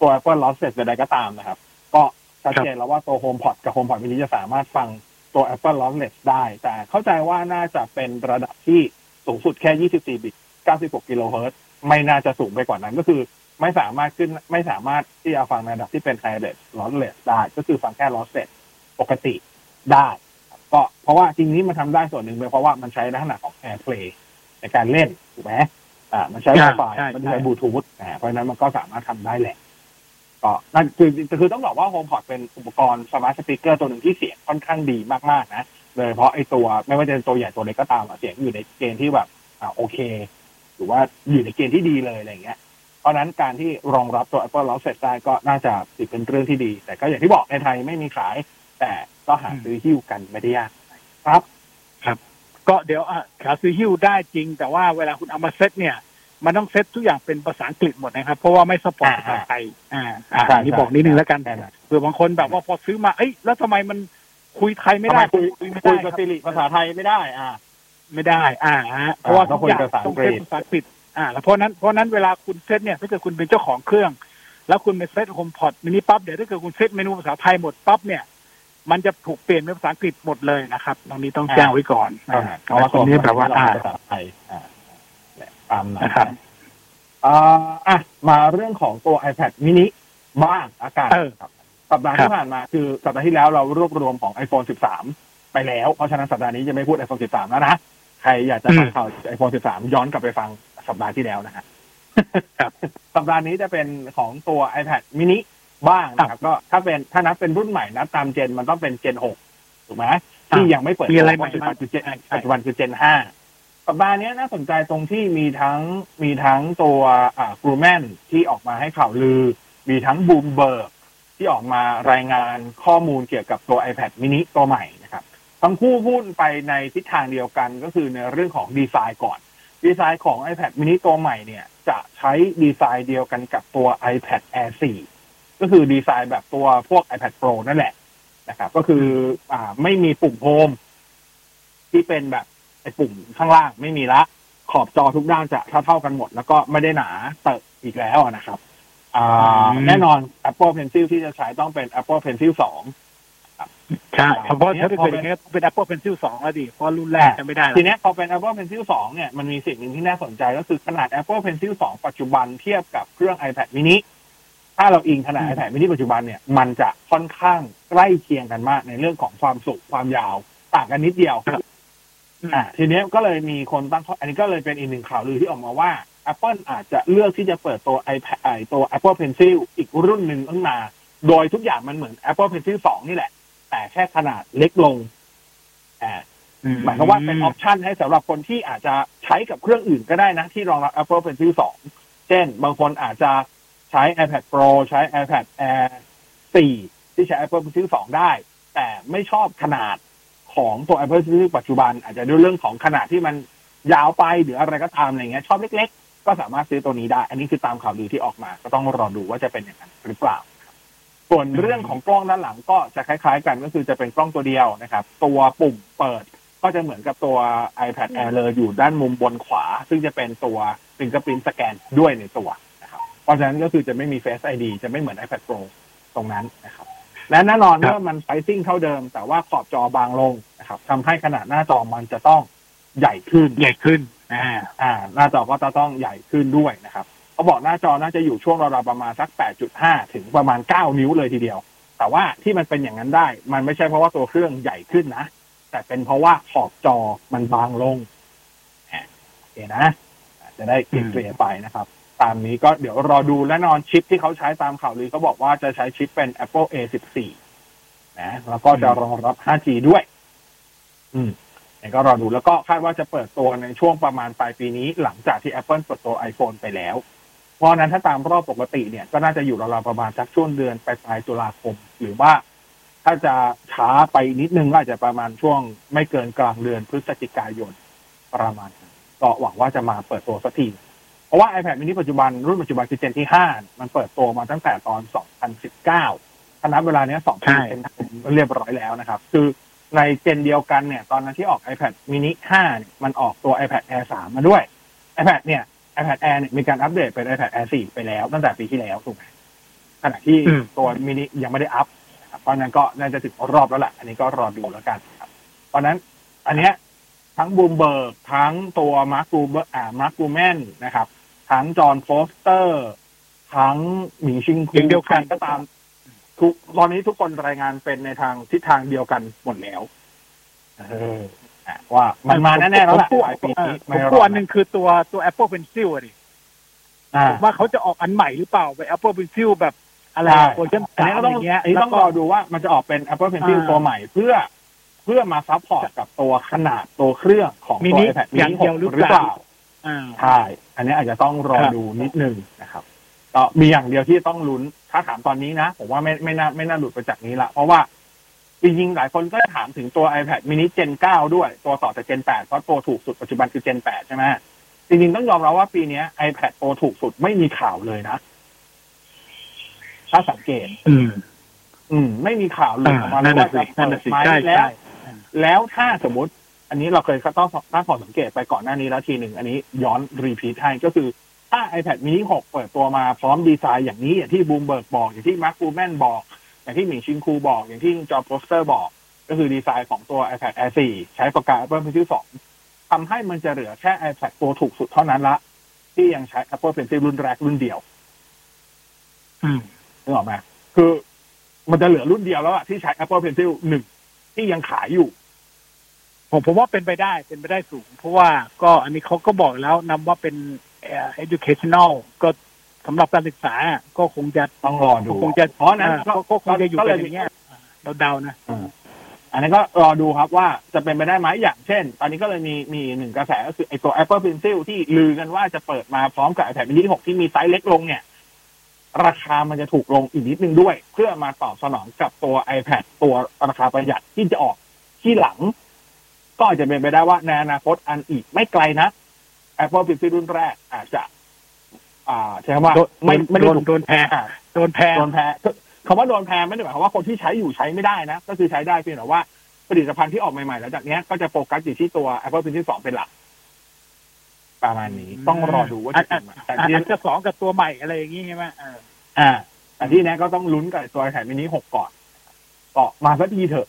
ตัว Apple Lossless ใดก็ตามนะครับ ก็ชัดเจนแล้วว่าตัว HomePod กับ HomePod mini จะสามารถฟังตัว Apple Lossless ได้ แต่เข้าใจว่าน่าจะเป็นระดับที่สูงสุดแค่ 24 บิต 96 กิโลเฮิรตซ์ไม่น่าจะสูงไปกว่านั้นก็คือไม่สามารถขึ้นไม่สามารถที่จะฟังในระดับที่เป็น Wireless Lossless ได้ ก็คือฟังแค่ Lossless ปกติได้ก็เพราะว่าจริงนี้มันทำได้ส่วนหนึ่งเป็นเพราะว่ามันใช้ลักษณะของ AirPlay ในการเล่นถูกไหม อ่ามันใช้ใช่ Wi-Fi ใช่มันใช่ใช้บลูทูธอ่าเพราะฉะนั้นมันก็สามารถทำได้แหละก็นั่นคือคือต้องบอกว่า HomePod เป็นอุปกรณ์ smart speaker ตัวหนึ่งที่เสียงค่อนข้างดีมากๆนะโดยเฉพาะไอ้ตัวไม่ว่าจะเป็นตัวใหญ่ตัวเล็กก็ตามอะเสียงอยู่ในเกณฑ์ที่แบบอ่าโอเค หรือว่าอยู่ในเกณฑ์ที่ดีเลยอะไรอย่างเงี้ยเพราะฉะนั้นการที่รองรับตัว Apple Lossless ได้ก็น่าจะถือเป็นเรื่องที่ดี แต่ก็อย่างที่บอกในไทยไม่มีขาย แต่ก็หาซื้อหิ้วกันไม่ได้ยากครับ ก็เดี๋ยวอะขาซื้อหิ้วได้จริง แต่ว่าเวลาคุณเอามาเซตเนี่ย มันต้องเซตทุกอย่างเป็นภาษาอังกฤษหมดนะครับ เพราะว่าไม่สปอร์ตภาษาไทยอ่าอ่าใช่นี่บอกนิดนึงแล้วกันใช่ใช่เผื่อบางคนแบบว่าพอซื้อมาเอ้ยแล้วทำไมมันคุยไทยไม่ทำได้ไมคุยไม่คุได้ยกับครับสิริภาษาไทยไม่ได้อ่า ไม่ได้ อ่าฮะเพราะว่าต้ทุองกคุยอย่างภาษาอัต้องงกฤเซษตภาษาอังกฤษอ่า แล้วเพราะนั้นเพราะนั้นเวลาคุณเซตเนี่ยถ้าเกิดคุณเป็นเจ้าของเครื่อง แล้วคุณไปเซตโฮมพอดมินิปั๊บเดี๋ยวถ้าเกิดคุณเซตเมนูภาษาไทยหมดปั๊บเนี่ย มันจะถูกเปลี่ยนเป็นภาษาอังกฤษหมดเลยนะครับ ตรงนี้ต้องแจ้งไว้ก่อนอ่าอ่าเพราะว่าตรงนี้แบบว่าเรอ่าภาษาไทยอ่าตามนั้นนะครับอ่าอะมาเรื่องของตัว iPad mini บ้างอากาศเออครับสัปดาห์ครับที่ผ่านมาคือสัปดาห์ที่แล้วเรารวบรวมของ iPhone 13 ไปแล้ว เพราะฉะนั้นสัปดาห์นี้จะไม่พูด iPhone 13 แล้วนะ ใครอยากจะฟังข่าว iPhone 13 ย้อนกลับไปฟังสัปดาห์ที่แล้วนะฮะสัปดาห์นี้จะเป็นของตัว iPad mini บ้างนะครับก็ถ้าเป็นถ้านับเป็นรุ่นใหม่นับตามเจนมันต้องเป็นเจน6ถูกไหมที่ยังไม่เปิดมีอะไรตัวใหม่ปัจจุบันคือเจนใช่ใช่ปัจจุบันคือเจน5สัปดาห์นี้น่าสนใจตรงที่มีทั้งมีทั้งตัวอ่ากรูแมนที่ออกมาให้ข่าวลือ มีทั้งบูมเบิร์กที่ออกมารายงานข้อมูลเกี่ยวกับตัว iPad mini ตัวใหม่นะครับ ทั้งคู่พูดไปในทิศทางเดียวกันก็คือในเรื่องของดีไซน์ก่อน ดีไซน์ของ iPad mini ตัวใหม่เนี่ย จะใช้ดีไซน์เดียวกันกับตัว iPad Air 4 ก็คือดีไซน์แบบตัวพวก iPad Pro นั่นแหละนะครับ ก็คือ อ่า ไม่มีปุ่มโฮมที่เป็นแบบไอ้ปุ่มข้างล่างไม่มีละ ขอบจอทุกด้านจะเท่าเท่าๆกันหมด แล้วก็ไม่ได้หนาเติบอีกแล้วนะครับ อ่าอืมแน่นอน Apple Pencil ที่จะใช้ต้องเป็น Apple Pencil 2ใช่เพราะถ้าเกิดอย่างนี้เป็น Apple Pencil 2แล้วดิเพราะรุ่นแรกจะไม่ได้หรอกทีเนี้ยพอเป็น Apple Pencil 2 เนี่ยมันมีสิ่งหนึ่งที่น่าสนใจก็คือขนาด Apple Pencil 2 ปัจจุบันเทียบกับเครื่อง iPad mini ถ้าเราอิงขนาด iPad mini ปัจจุบันเนี่ยมันจะค่อนข้างใกล้เคียงกันมากในเรื่องของความสุขความยาวต่างกันนิดเดียวอ่าทีเนี้ยก็เลยมีคนตั้งข้ออันนี้ก็เลยเป็นอีกหนึ่งข่าวลือที่ออกมาว่า Apple อาจจะเลือกที่จะเปิดตัว iPad ไอตัว Apple Pencil อีกรุ่นหนึ่งขึ้นมา โดยทุกอย่างมันเหมือน Apple Pencil 2 นี่แหละ แต่แค่ขนาดเล็กลงอ่าหมายความว่าเป็นออปชันให้สำหรับคนที่อาจจะใช้กับเครื่องอื่นก็ได้นะ ที่รองรับ Apple Pencil 2 เช่น บางคนอาจจะ ใช้ iPad Pro ใช้ iPad Air 4 ที่ใช้ Apple Pencil 2ได้ แต่ไม่ชอบขนาดของตัว Apple Pencil ปัจจุบัน อาจจะด้วยเรื่องของขนาดที่มันยาวไปหรืออะไรก็ตามอะไรเงี้ยชอบเล็ก ๆ ก็สามารถซื้อตัวนี้ได้ อันนี้คือตามข่าวลือที่ออกมา ก็ต้องรอดูว่าจะเป็นอย่างนั้นหรือเปล่าส่วนเรื่องของกล้องด้านหลังก็จะคล้าย ๆ กันก็คือจะเป็นกล้องตัวเดียวนะครับ ตัวปุ่มเปิดก็จะเหมือนกับตัว iPad Air เลยอยู่ด้านมุมบนขวา ซึ่งจะเป็นตัว fingerprint scan ด้วยในตัว เพราะฉะนั้นก็คือจะไม่มี Face ID จะไม่เหมือน iPad Pro ตรงนั้นนะครับ และแน่นอนเมื่อมันไ i ซิ่งเท่าเดิม แต่ว่าขอบจอบางลงนะครับนะครับทำให้ขนาดหน้าจอมันจะต้องใหญ่ขึ้น ใหญ่ขึ้นอ่า อ่า หน้าจอก็จะต้องใหญ่ขึ้นด้วยนะครับเขาบอกหน้าจอน่าจะอยู่ช่วงราวๆประมาณสัก 8.5 ถึงประมาณ 9 นิ้วเลยทีเดียว แต่ว่าที่มันเป็นอย่างนั้นได้ มันไม่ใช่เพราะว่าตัวเครื่องใหญ่ขึ้นนะ แต่เป็นเพราะว่าขอบจอมันบางลงอะโอเคนะ จะได้เคลียร์ๆไปนะครับ ตามนี้ก็เดี๋ยวรอดูและนอนชิปที่เขาใช้ตามข่าวลือเขาบอกว่าจะใช้ชิปเป็น Apple A14 นะ แล้วก็จะรองรับ 5G ด้วย อืมก็รอดูแล้วก็คาดว่าจะเปิดตัวในช่วงประมาณปลายปีนี้หลังจากที่ Apple เปิดตัว iPhone ไปแล้ว เพราะนั้นถ้าตามรอบปกติเนี่ย ก็น่าจะอยู่ราวๆประมาณสักช่วงเดือนปลายปลายตุลาคม หรือว่าถ้าจะช้าไปนิดนึงก็อาจจะประมาณช่วงไม่เกินกลางเดือนพฤศจิกายนประมาณก็หวังว่าจะมาเปิดตัวสักที เพราะว่า iPad mini ปัจจุบันรุ่นปัจจุบันคือเจนที่ 5 มันเปิดตัวมาตั้งแต่ตอน 2019ถ้านับเวลาเนี้ย2ปีเต็มๆเรียบร้อยแล้วนะครับ คือในเจนเดียวกันเนี่ย ตอนนั้นที่ออก iPad mini 5เนี่ยมันออกตัว iPad Air 3 มาด้วย iPad เนี่ย iPad Air เนี่ยมีการอัปเดตเป็น iPad Air 4 ไปแล้วตั้งแต่ปีที่แล้วถูกไหมขณะที่อืมตัวมินิยังไม่ได้อัพนะครับเพราะฉะนั้นก็น่าจะถึงรอบแล้วแหละ อันนี้ก็รอดูแล้วกันครับ เพราะฉะนั้น อันเนี้ยทั้งบูมเบิร์กทั้งตัว Mark Gurman อ่า Mark Gurman นะครับ ทั้ง Jon Prosser ทั้ง Ming-Chi Kuo อย่างเดียวกันก็ตาม ทุกตอนนี้ทุกคนรายงานเป็นในทางทิศทางเดียวกันหมดแล้วเอออะว่ามันมาแน่ๆแล้วแหละผมกลัวปลายปีนี้ผมกลัวอันหนึ่งคือตัวตัว Apple Pencil อะดิอ่าผมว่าเขาจะออกอันใหม่หรือเปล่าไป Apple Pencil แบบอะไรใช่เวอร์ชันอันสานี้มก็อต้องย่างเงี้ยอันนี้ต้องรอดูว่ามันจะออกเป็น Apple Pencil อ่าตัวใหม่เพื่อ เพื่อมาซัพพอร์ตกับตัวขนาดตัวเครื่องของมิตัวนิ iPad อย่าง mini เดียว6หรือหรือเปเปล่าล่าอ่า ใช่อันนี้อาจจะต้องรอครับดูนิดนึงนะครับก็มีอย่างเดียวที่ต้องลุ้นถ้าถามตอนนี้นะผมว่าไม่ไม่น่าไม่น่าหลุดไปจากนี้ละเพราะว่าจริงๆหลายคนก็ถามถึงตัว iPad mini Gen 9 ด้วย ตัวต่อจาก Gen 8 เพราะตัวถูกสุดปัจจุบันคือ Gen 8 ใช่ไหมจริงๆต้องยอมรับว่าปีเนี้ย iPad ตัวถูกสุดไม่มีข่าวเลยนะ ถ้าสังเกต อืม อืม ไม่มีข่าวเลยออกมาเลยนั่นน่ะสินั่นน่ะสิว่าจะเปิดไหมใช่แล้วใช่แล้วถ้าสมมติ อันนี้เราเคยต้องตั้งข้อสังเกตไปก่อนหน้านี้แล้วทีหนึ่งอันนี้ย้อน repeat ให้ก็คือถ้า iPad mini 6 เปิดตัวมาพร้อมดีไซน์อย่างนี้ อย่างที่บูมเบิร์กบอก อย่างที่ Mark Gurman บอก อย่างที่ Ming-Chi Kuo บอก อย่างที่ Jon Prosser บอก ก็คือดีไซน์ของตัว iPad Air 4 ใช้ปากกา Apple Pencil 2ทำให้มันจะเหลือแค่ iPad ตัวถูกสุดเท่านั้นละ ที่ยังใช้ Apple Pencil รุ่นแรกรุ่นเดียว อืมนึกออกไหมคือ มันจะเหลือรุ่นเดียวแล้วอะที่ใช้ Apple Pencil หนึ่งที่ยังขายอยู่ ผมผมว่าเป็นไปได้เป็นไปได้สูง เพราะว่าก็อันนี้เขาก็บอกแล้วนำว่าเป็นเอ่อ educational ก็สำหรับการศึกษาก็คงจะต้องรอดูก็คงจะเพราะฉะนั้นอ่ก็ก็คงจะอยู่ก็กัเลนยอย่างเงี้ยเราเดานะอันนี้ก็รอดูครับว่าจะเป็นไปได้ไหมอย่างเช่น ตอนนี้ก็เลยมีมีหนึ่งกระแสก็คือไอตัว Apple Pencil ที่ลือกันว่าจะเปิดมาพร้อมกับ iPad mini 6 ที่มีไซส์เล็กลงเนี่ย ราคามันจะถูกลงอีกนิดนึงด้วย เพื่อมาตอบสนองกับตัว iPad ตัวราคาประหยัดที่จะออกที่หลัง ก็อาจจะเป็นไปได้ว่าในอนาคตอันอีกไม่ไกลนะ Apple Pencil รุ่นแรก อาจจะ อ่าใช้คำว่าโดนไม่ไม่ได้โดนถูกโดนแพ้อ่าโดนแพ้โดนแพ้คำว่าโดนแพ้ไม่ได้หมายความว่าคนที่ใช้อยู่ใช้ไม่ได้นะ ก็คือใช้ได้เพียงแต่ว่าผลิตภัณฑ์ที่ออกใหม่ๆ แล้วจากเนี้ยก็จะโฟกัสอยู่ที่ตัว Apple Pencil 2 เป็นหลัก ประมาณนี้ ต้องรอดูว่าจะจริงไหมแต่อาที่จจะสองกับตัวใหม่อะไรอย่างงี้ใช่ไหมเอออ่าแต่ที่เนี้ยก็ต้องลุ้นกับตัว iPad mini 6ก่อนก็มาสักทีเถอะ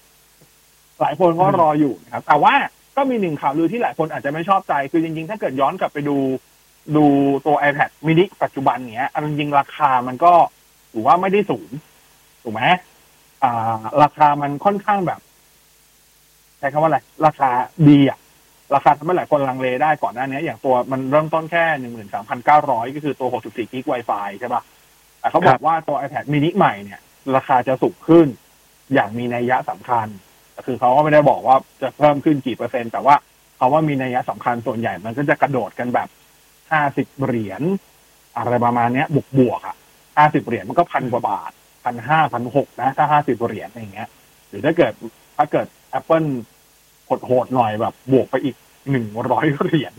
หลายคนก็รออยู่นะครับ แต่ว่าก็มีหนึ่งข่าวลือที่หลายคนอาจจะไม่ชอบใจ คือจริงๆ ถ้าเกิดย้อนกลับไปดูดูตัว iPad mini ปัจจุบันเนี้ยอันจริงๆราคามันก็ถือว่าไม่ได้สูง ถูกไหมอ่า ราคามันค่อนข้างแบบใช้คำว่าอะไร ราคาดีอะราคาทำให้หลายคนลังเลได้ก่อนหน้านี้อย่างตัวมันเริ่มต้นแค่หนึ่งหมื่นสามพันเก้าร้อยก็คือตัวหกสิบสี่กิกไวไฟใช่ปะแต่เขาบอกว่าตัว iPad mini ใหม่เนี่ย ราคาจะสูงขึ้น อย่างมีนัยยะสำคัญ คือเขาก็ไม่ได้บอกว่าจะเพิ่มขึ้นกี่เปอร์เซ็นต์แต่ว่าเขาว่ามีนัยยะสำคัญส่วนใหญ่มันก็จะกระโดดกันแบบห้าสิบเหรียญอะไรประมาณเนี้ยบวกบวกๆอะห้าสิบเหรียญมันก็พันกว่าบาทพันห้าพันหกนะ ถ้าห้าสิบเหรียญอะไรอย่างเงี้ย หรือถ้าเกิดถ้าเกิด Apple โหดๆหน่อยแบบ บวกไปอีกหนึ่งร้อยเหรียญ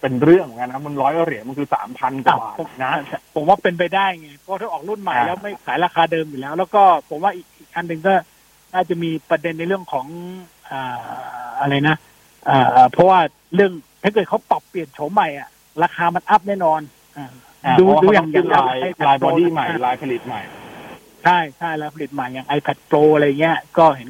เป็นเรื่องเหมือนกันนะมันร้อยเหรียญมันคือสามพันกว่าบาทนะ ผมว่าเป็นไปได้ไงเพราะถ้าออกรุ่นใหม่อ่าแล้วไม่ขายราคาเดิมอยู่แล้ว แล้วก็ผมว่าอีกอีกอันหนึ่งก็ น่าจะมีประเด็นในเรื่องของอ่าอะไรนะอ่าเพราะว่าเรื่องถ้าเกิดเขาปรับเปลี่ยนโฉมใหม่อะราคามันอัพแน่นอนอ่าอ่าดูเพราะดูว่าอย่างเขาต้องอย่างลายลายบอดี้ใหม่ลายผลิตใหม่ ใช่ใช่แล้วผลิตใหม่อย่าง iPad Pro อะไรเงี้ย ก็เห็น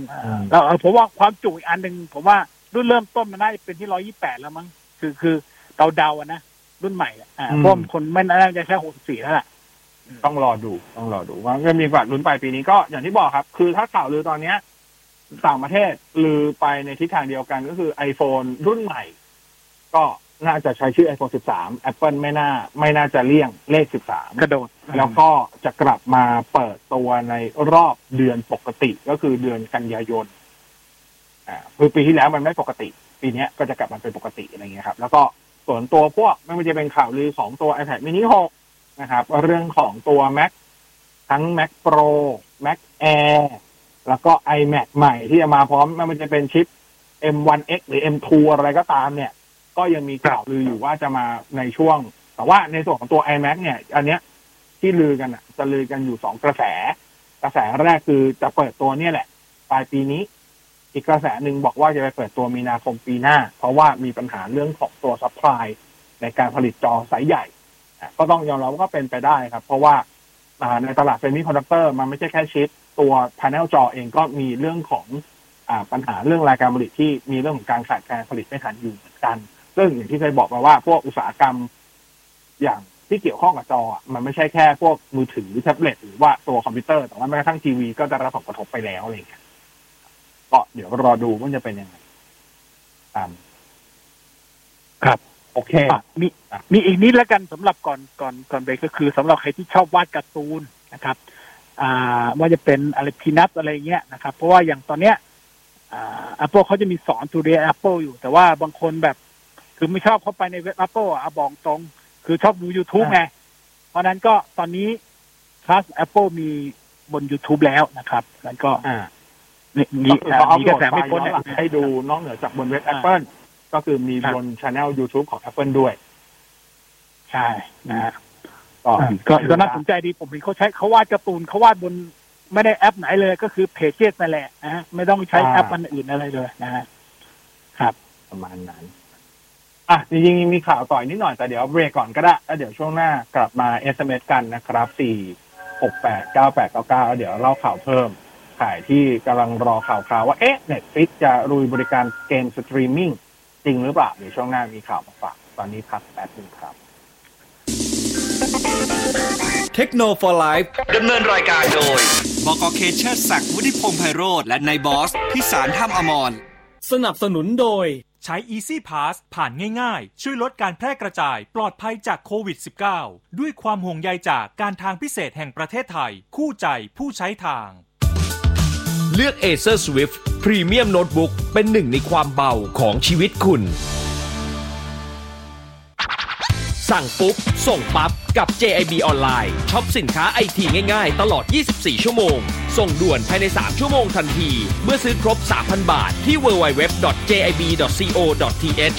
แล้วผมว่าความจุอีกอันหนึ่งผมว่ารุ่นเริ่มต้นมันน่าจะเป็นที่ร้อยี่แปดแล้วมั้งคือคือเราเดาอะนะรุ่นใหม่อ่าเพราะคนไม่น่าจะแค่หกสี่แล้วล่ะ ต้องรอดูต้องรอดูว่าก็มีฝากลุ้นปลายปีนี้ก็อย่างที่บอกครับ คือถ้าข่าวลือตอนเนี้ยต่างประเทศลือไปในทิศทางเดียวกันก็คือ iPhone รุ่นใหม่ ก็น่าจะใช้ชื่อ iPhone 13 Apple ไม่น่า ไม่น่าจะเลี่ยงเลข 13 กระโดด แล้วก็จะกลับมาเปิดตัวในรอบเดือนปกติก็คือเดือนกันยายน อ่าคือปีที่แล้วมันไม่ปกติ ปีนี้ก็จะกลับมาเป็นปกติอะไรเงี้ยครับ แล้วก็ส่วนตัวพวกไม่ว่าจะเป็นข่าวลือของตัว iPad mini 6 นะครับ เรื่องของตัว Mac ทั้ง Mac Pro Mac Air แล้วก็ iMac ใหม่ที่จะมาพร้อมไม่ว่าจะเป็นชิป M1X หรือ M2 อะไรก็ตามเนี่ย ก็ยังมีข่าวลืออยู่ว่าจะมาในช่วง แต่ว่าในส่วนของตัว iMac เนี่ย อันเนี้ยที่ลือกันอะ จะลือกันอยู่สองกระแส กระแสแรกคือจะเปิดตัวเนี่ยแหละ ปลายปีนี้ อีกกระแสหนึ่งบอกว่าจะไปเปิดตัวมีนาคมปีหน้า เพราะว่ามีปัญหาเรื่องของตัว supply ในการผลิตจอไซส์ใหญ่ ก็ต้องยอมรับว่าก็เป็นไปได้ครับ เพราะว่าในตลาดเซมิคอนดักเตอร์มันไม่ใช่แค่ชิปตัวพา n e l จอเองก็มีเรื่องของปัญหาเรื่องรายการผลิตที่มีเรื่องของการขาดแคลนผลิตไม่ทันอยู่เหมือนกันซึ่งอย่างที่เคยบอกมาว่าพวกอุตสาหกรรมอย่างที่เกี่ยวข้องกับจอ มันไม่ใช่แค่พวกมือถือแท็บเล็ตหรือว่าตัวคอมพิวเตอร์ แต่ว่าแม้กระทั่งทีวีก็จะรับผลกระทบไปแล้วอะไรอย่างเงี้ยก็เดี๋ยวรอดูว่าจะเป็นยังไงตามครับ โอเค มีมีอีกนิดแล้วกันสำหรับก่อนก่อนก่อนเบรกก็คือสำหรับใครที่ชอบวาดการ์ตูนนะครับ อ่าว่าจะเป็นอะไรพีนัทอะไรเงี้ยนะครับ เพราะว่าอย่างตอนเนี้ยอ่า Apple เขาจะมีสอนทูเรีย Apple อยู่ แต่ว่าบางคนแบบคือไม่ชอบเข้าไปในเว็บ Apple อะบอกตรง คือชอบดู YouTube ไง เพราะนั้นก็ตอนนี้คลาส Apple มีบน YouTube แล้วนะครับแล้วก็อ่านี่มีนี่อ่ามีกระแสไม่พ้นย้อนเนี่ยหลังให้ดูนอกเหนือจากบนเว็บ Apple ก็คือมีบนช anel YouTube ของ Apple ด้วย ใช่นะฮะก็ก็ก็น่าสนใจดีผมเห็นเขาใช้เขาวาดการ์ตูนเขาวาดบนไม่ได้แอปไหนเลยก็คือเพจเจสนั่นแหละนะฮะไม่ต้องใช้แอปอันอื่นอะไรเลยนะฮะครับ ประมาณนั้น อะจริงๆมีข่าวต่อยนิดหน่อยแต่เดี๋ยวเบรกก่อนก็ได้แล้วเดี๋ยวช่วงหน้ากลับมา SMS กันนะครับ4 6 8 9 8 9 9แล้วเดี๋ยวเล่าข่าวเพิ่มใครที่กำลังรอข่าวคราวว่าเอ๊ะ Netflix จะรุยบริการเกมสตรีมมิ่ง จริงหรือเปล่าเดี๋ยวช่วงหน้ามีข่าวมาฝากตอนนี้พักแป๊บนึงครับเทคโนโลยีดำเนินรายการโดย บกเคเชอร์ศักดิ์วุฒิพงษ์ไพโรธและนายบอส พิสารท่ามอมร สนับสนุนโดย ใช้ Easy Pass ผ่านง่ายๆ ช่วยลดการแพร่กระจายปลอดภัยจากโควิด -19 ด้วยความห่วงใยจากการทางพิเศษแห่งประเทศไทย คู่ใจผู้ใช้ทาง เลือก Acer Swift พรีเมียมโน้ตบุ๊กเป็นหนึ่งในความเบาของชีวิตคุณ สั่งปุ๊บ ส่งปั๊บ กับ JIB ออนไลน์ช็อปสินค้าไอทีง่ายๆ ตลอด 24 ชั่วโมง ส่งด่วนภายใน 3 ชั่วโมงทันที เมื่อซื้อครบ 3,000 บาทที่ www.jib.co.th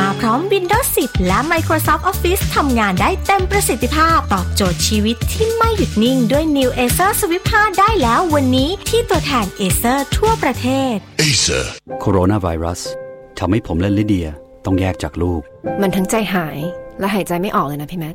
มาพร้อม Windows 10 และ Microsoft Office ทำงานได้เต็มประสิทธิภาพ ตอบโจทย์ชีวิตที่ไม่หยุดนิ่งด้วย New Acer Swift 5 ได้แล้ววันนี้ที่ตัวแทน Acer ทั่วประเทศ Acer โคโรนาไวรัสทำให้ผมและลิเดียต้องแยกจากลูก มันทั้งใจหายและหายใจไม่ออกเลยนะพี่แมท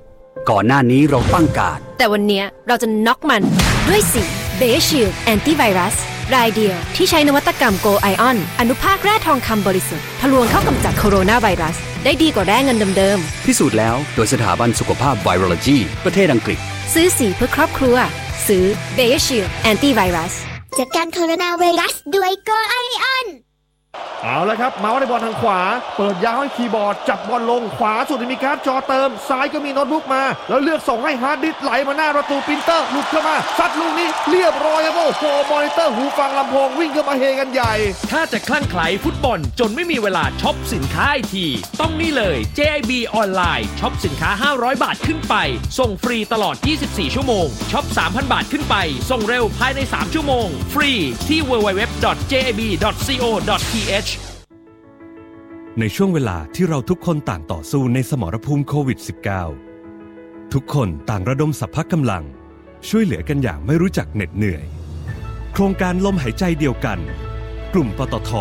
ก่อนหน้านี้เราตั้งการดแต่วันเนี้ยเราจะน็อกมันด้วยสี BegerShield Anti-Virus รายเดียวที่ใช้นวัตกรรมโกไอออน อนุภาคแร่ทองคำบริสุทธิ์ ทะลวงเข้ากำจัดโคโรนาไวรัส ได้ดีกว่าแร่เงินเดิมพิสูจน์แล้วโดยสถาบันสุขภาพไวโรโลจีประเทศอังกฤษๆซื้อสีเพื่อครอบครัว ซื้อ BegerShield Anti-Virus จัดการโคโรนาไวรัสด้วย Gold Ion เอาละครับ เมาส์ได้บอลทางขวา เปิดยาวให้คีย์บอร์ด จับบอลลงขวาสุดมีการ์ดจอเติม ซ้ายก็มีโน้ตบุ๊กมา แล้วเลือกส่งให้ฮาร์ดดิสไหลมาหน้าประตูปรินเตอร์หลุดเข้ามาซัดลูกนี้เรียบร้อยครับโอ้โหมอนิเตอร์หูฟังลำโพงวิ่งเข้ามาเฮกันใหญ่ ถ้าจะคลั่งไคล้ฟุตบอลจนไม่มีเวลาช็อปสินค้าไอที ต้องนี่เลย JIB ออนไลน์ช็อปสินค้า 500 บาทขึ้นไป ส่งฟรีตลอด 24 ชั่วโมงช็อป 3,000 บาทขึ้นไป ส่งเร็วภายใน 3 ชั่วโมง ฟรีที่ www.jib.co.th ในช่วงเวลาที่เราทุกคนต่างต่อสู้ในสมรภูมิโควิด -19 ทุกคนต่างระดมสรรพกำลัง ช่วยเหลือกันอย่างไม่รู้จักเหน็ดเหนื่อย โครงการลมหายใจเดียวกัน กลุ่มปตท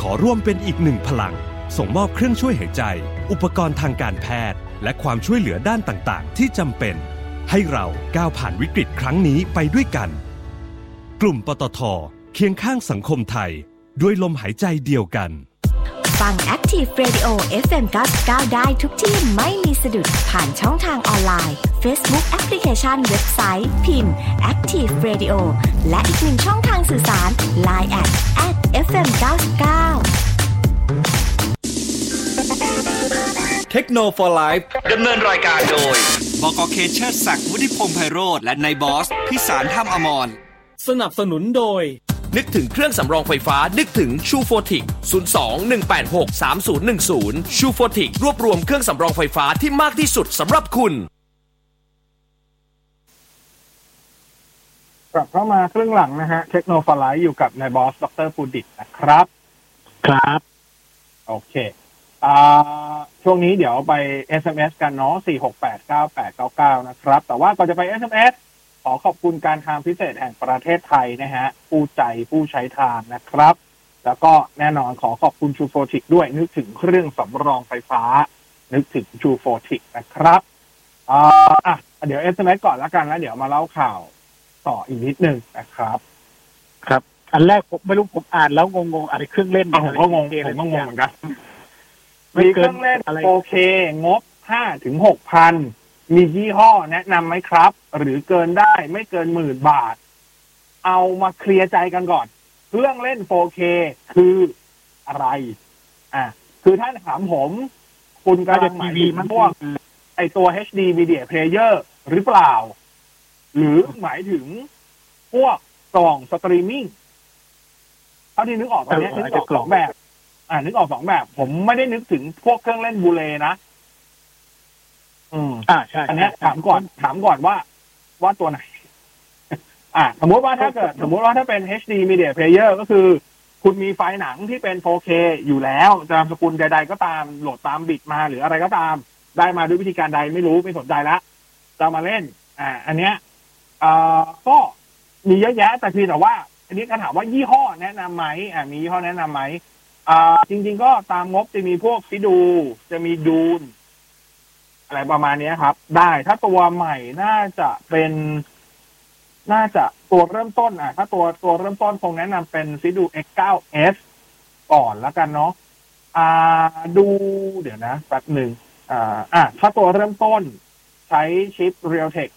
ขอร่วมเป็นอีกหนึ่งพลัง ส่งมอบเครื่องช่วยหายใจ อุปกรณ์ทางการแพทย์ และความช่วยเหลือด้านต่างๆ ที่จำเป็น ให้เราก้าวผ่านวิกฤตครั้งนี้ไปด้วยกัน กลุ่มปตทเคียงข้างสังคมไทย ด้วยลมหายใจเดียวกัน ฟัง Active Radio FM 99ได้ทุกที่ไม่มีสะดุดผ่านช่องทางออนไลน์ Facebook แอปพลิเคชันเว็บไซต์พิมพ์ Active Radio และอีกหนึ่งช่องทางสื่อสาร Line at at FM 99เทคโนโลยีไลฟ์ดำเนินรายการโดยบกเคเชอร์ศักดิ์วุฒิพงษ์ไพโรธและนายบอส พิสารท่ามอมรสนับสนุนโดย นึกถึงเครื่องสำรองไฟฟ้า นึกถึงชูโฟติก02-186-3010 ชูโฟติกรวบรวมเครื่องสำรองไฟฟ้าที่มากที่สุดสำหรับคุณ กลับเข้ามาครึ่งหลังนะฮะ เทคโนโลยีอยู่กับนายบอส ดรปูดิตนะครับ ครับ โอเคอ่าช่วงนี้เดี๋ยวไป SMS กันเนาะ4689899 นะครับ แต่ว่าก่อนจะไป SMS ข อขอบคุณการทางพิเศษแห่งประเทศไทยนะฮะ ผู้ใจผู้ใช้ทางนะครับ แล้วก็แน่นอนขอขอบคุณชูโฟติกด้วยนึกถึงเครื่องสำรองไฟฟ้า นึกถึงชูโฟติกนะครับอ่าอะเดี๋ยว SMS ก่อนแล้วกันแล้วเดี๋ยวมาเล่าข่าวต่ออีกนิดนึงนะครับ ครับ อันแรกผมไม่รู้ผมอ่านแล้วงงๆอะไรเครื่องเล่นอะผมก็งงผมก็งงเหมือนกันมีเครื่องเล่น 4K งบ5ถึง6,000 มียี่ห้อแนะนำไหมครับ หรือเกินได้ไม่เกินหมื่นบาท เอามาเคลียร์ใจกันก่อน เครื่องเล่น 4K คืออะไร อะ คือถ้าถามผม คุณกำลังหมายถึงพวกไอตัว HD Media Player หรือเปล่า หรือหมายถึงพวกกล่องสตรีมมิ่งเท่าที่นึกออกตอนนี้นึกออกสองแบบ อ่านึกออกสองแบบ ผมไม่ได้นึกถึงพวกเครื่องเล่น Blu-ray นะ อืมอ่าใช่อันเนี้ยถามก่อนถามก่อนว่า ว่าตัวไหน อ่า สมมติว่าถ้าเกิด สมมติว่าถ้าเป็น HD Media Player ก็คือ คุณมีไฟล์หนังที่เป็น 4K อยู่แล้วจะนามสกุลใด ๆ ก็ตามโหลดตามบิตมาหรืออะไรก็ตาม ได้มาด้วยวิธีการใดไม่รู้ไม่สนใจละจะมาเล่น อ่า อันเนี้ยอ่าก็มีเยอะแยะแต่เพียงแต่ว่า อันนี้ก็ถามว่ายี่ห้อแนะนำไหมอ่ามียี่ห้อแนะนำไหมอ่าจริง ๆ ก็ตามงบจะมีพวกฟิดู จะมีดูน อะไรประมาณนี้ครับ ได้ถ้าตัวใหม่น่าจะเป็น น่าจะตัวเริ่มต้นอะ ถ้าตัวตัวเริ่มต้นคงแนะนำเป็นฟิดู X9S ก่อนแล้วกันเนาะอ่าดูเดี๋ยวนะแป๊บหนึ่งอ่าอะถ้าตัวเริ่มต้นใช้ชิป Realtek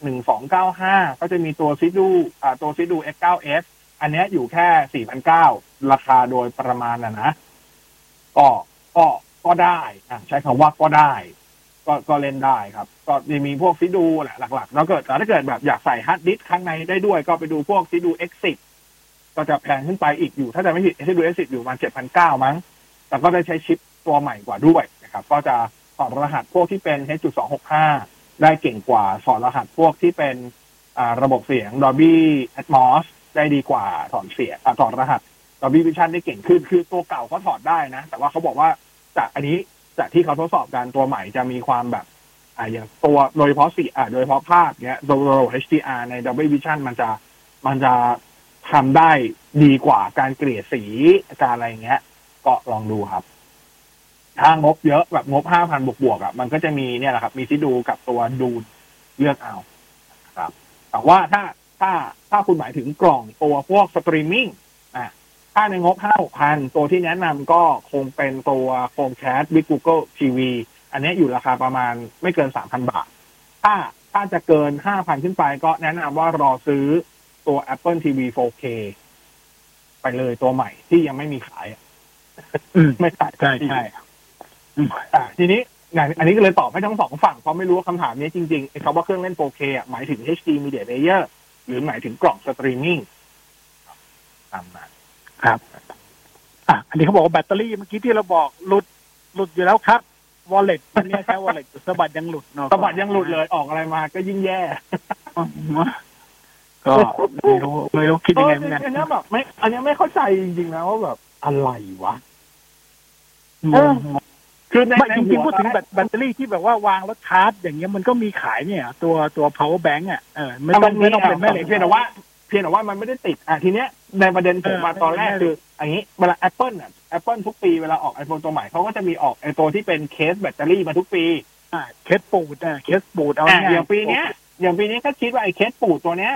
1295 ก็จะมีตัว Zidoo อ่าตัว Zidoo X9S อันนี้อยู่แค่ 4,900 ราคาโดยประมาณนะนะ ก็ก็ก็ได้อะใช้คำว่าก็ได้ ก็ก็เล่นได้ครับ ก็จะมีพวก Zidoo แหละหลักๆแล้วเกิดแต่ถ้าเกิดแบบอยากใส่ฮาร์ดดิสข้างในได้ด้วย ก็ไปดูพวก Zidoo X10 ก็จะแพงขึ้นไปอีกอยู่ ถ้าจะไม่ผิดซิดู X10 อยู่ประมาณ7,900มั้ง แต่ก็ได้ใช้ชิปตัวใหม่กว่าด้วยนะครับ ก็จะถอดรหัสพวกที่เป็น H.265 ได้เก่งกว่าถอดรหัสพวกที่เป็นอ่าระบบเสียง Dolby Atmos ได้ดีกว่าถอดเสียงอ่าถอดรหัส Dolby Vision ได้เก่งขึ้น คือตัวเก่าก็ถอดได้นะ แต่ว่าเขาบอกว่าจากอันนี้ จากที่เขาทดสอบกันตัวใหม่จะมีความแบบอ่าอย่างตัวโดยเฉพาะสีอ่าโดยเฉพาะภาพเนี้ยตัวระบบ HDR ใน Dolby Vision มันจะมันจะทำได้ดีกว่าการเกลี่ยสีการอะไรเงี้ย ก็ลองดูครับ ถ้างบเยอะแบบงบห้าพันบวกๆอะมันก็จะมีเนี่ยแหละครับ มี Zidoo กับตัว Dune เลือกเอาครับ แต่ว่าถ้าถ้าถ้าคุณหมายถึงกล่องตัวพวกสตรีมมิ่ง ถ้าในงบห้าหกพันตัวที่แนะนำก็คงเป็นตัว Chromecast with Google TV อันนี้อยู่ราคาประมาณไม่เกินสามพันบาท ถ้าถ้าจะเกินห้าพันขึ้นไปก็แนะนำว่ารอซื้อตัว Apple TV 4K ไปเลยตัวใหม่ที่ยังไม่มีขายอะไม่ขายใช่ใช่อ่าทีนี้งานอันนี้ก็เลยตอบให้ทั้งสองฝั่งเพราะไม่รู้ว่าคำถามนี้จริงๆไอ้คำว่าเครื่องเล่น 4K อะหมายถึง HD Media Player หรือหมายถึงกล่องสตรีมมิ่งตามนั้น ครับ อะอันนี้เขาบอกว่าแบตเตอรี่เมื่อกี้ที่เราบอกหลุดหลุดอยู่แล้วครับวอลเล็ตอันนี้ใช้วอลเล็ตสะบัดยังหลุดเนาะสะบัดยังหลุดเลยออกอะไรมาก็ยิ่งแย่ ก็ไม่รู้ไม่รู้คิดยังไงเหมือนกันเอันนี้แบบไม่ อันนี้ไม่เข้าใจจริงๆนะว่าแบบอะไรวะงเอองงคือในไม่ในจริหังวๆพูดถึงแบตแบตเตอรี่ที่แบบว่าวางแล้วชาร์จอย่างเงี้ยมันก็มีขายเนี่ย ตัวตัว power bank อะเออไม่ต้องไม่ต้องเป็นแม่เหล็กเพียงแต่ว่า เพียงแต่ว่ามันไม่ได้ติดอะทีเนี้ยในประเด็นผมมาตอนแรกคืออย่างนี้เวลา Apple อะ Apple ทุกปีเวลาออก iPhone ตัวใหม่เขาก็จะมีออกไอ้ตัวที่เป็นเคสแบตเตอรี่มาทุกปีอ่าเคสปูดอะเคสปูดเอาอะง่ายอย่างปีเนี้ย อย่างปีนี้ก็คิดว่าไอ้เคสปูดตัวเนี้ย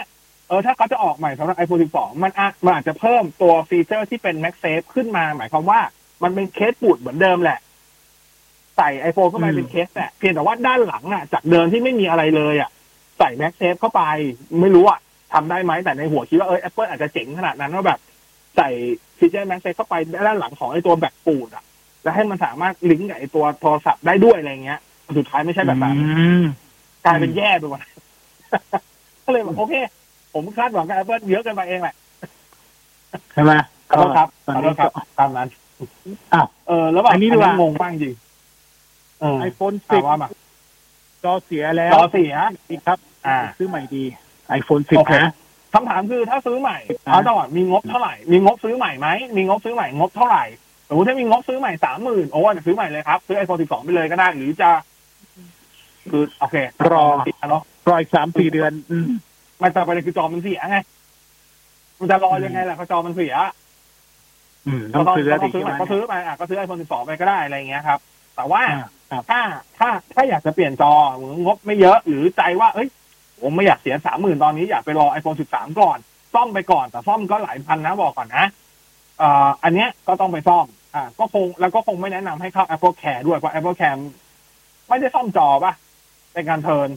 เออถ้าเขาจะออกใหม่สำหรับ iPhone 12 มันอาจมันอาจจะเพิ่มตัว feature ที่เป็น MagSafe ขึ้นมา หมายความว่ามันเป็นเคสปูดเหมือนเดิมแหละ ใส่ iPhone เข้าไปเป็นเคสแหละเพียงแต่ว่าด้านหลังอะ จากเดิมที่ไม่มีอะไรเลยอะใส่ MagSafe เข้าไปไม่รู้อะ ทำได้ไหมแต่ในหัวคิดว่าเออ Apple อาจจะเจ๋งขนาดนั้นว่าแบบ ใส่ฟีเจอร์ MagSafe เข้าไปด้านหลังของไอ้ตัวแบตปูดอะ แล้วให้มันสามารถลิงก์กับไอ้ตัวโทรศัพท์ได้ด้วยอะไรเงี้ย สุดท้ายไม่ใช่แบบนั้นมกลายเป็นแย่ไปหมดก็เลยบอกโอเค ผมคาดหวังกับ Apple เยอะเกันไปเองแหละใช่ไหมขอโทษครับตอนขอโทนี้ษครับตามนั้นอ้าวเออ แล้วแบบอันนี้ดีกว่างงบ้างจริงเออไอโฟนถาสิมบว่ามาจอเสียแล้วจอเสียดีครับ อ่า ซื้อใหม่ดี ไอโฟนสิบโอเคนะคำถามคือถ้าซื้อใหม่อ่าเอาจังหวะมีงบเท่าไหร่ มีงบซื้อใหม่ไหมมีงบซื้อใหม่งบเท่าไหร่สมมติถ้ามีงบซื้อใหม่สามหมื่นโอ้ยซื้อใหม่เลยครับ ซื้อไอโฟนสิบสองไปเลยก็ได้ หรือจะ คือโอเค รอติดเนาะรออีกสามสี่เดือนอืมมันจะไปเลยคือจอมันเสียไง มันจะรอยังไงล่ะก็จอมันเสียอืมต้องซื้อก็ดิซื้อใช่ไหมก็ซื้อไปอะก็ซื้อไอโฟนสิบสองไปก็ได้อะไรอย่างเงี้ยครับ แต่ว่าอ่าครับถ้าถ้าถ้าอยากจะเปลี่ยนจองบไม่เยอะหรือใจว่า เอ้ย ผมไม่อยากเสียสามหมื่นตอนนี้อยากไปรอไอโฟนสิบสามก่อน ซ่อมไปก่อนแต่ซ่อมก็หลายพันนะบอกก่อนนะเอ่ออันเนี้ยก็ต้องไปซ่อม อ่า ก็คงแล้วก็คงไม่แนะนำให้เข้า Apple Care ด้วยเพราะ Apple Care ไม่ได้ซ่อมจอป่ะเป็นการเทิร์น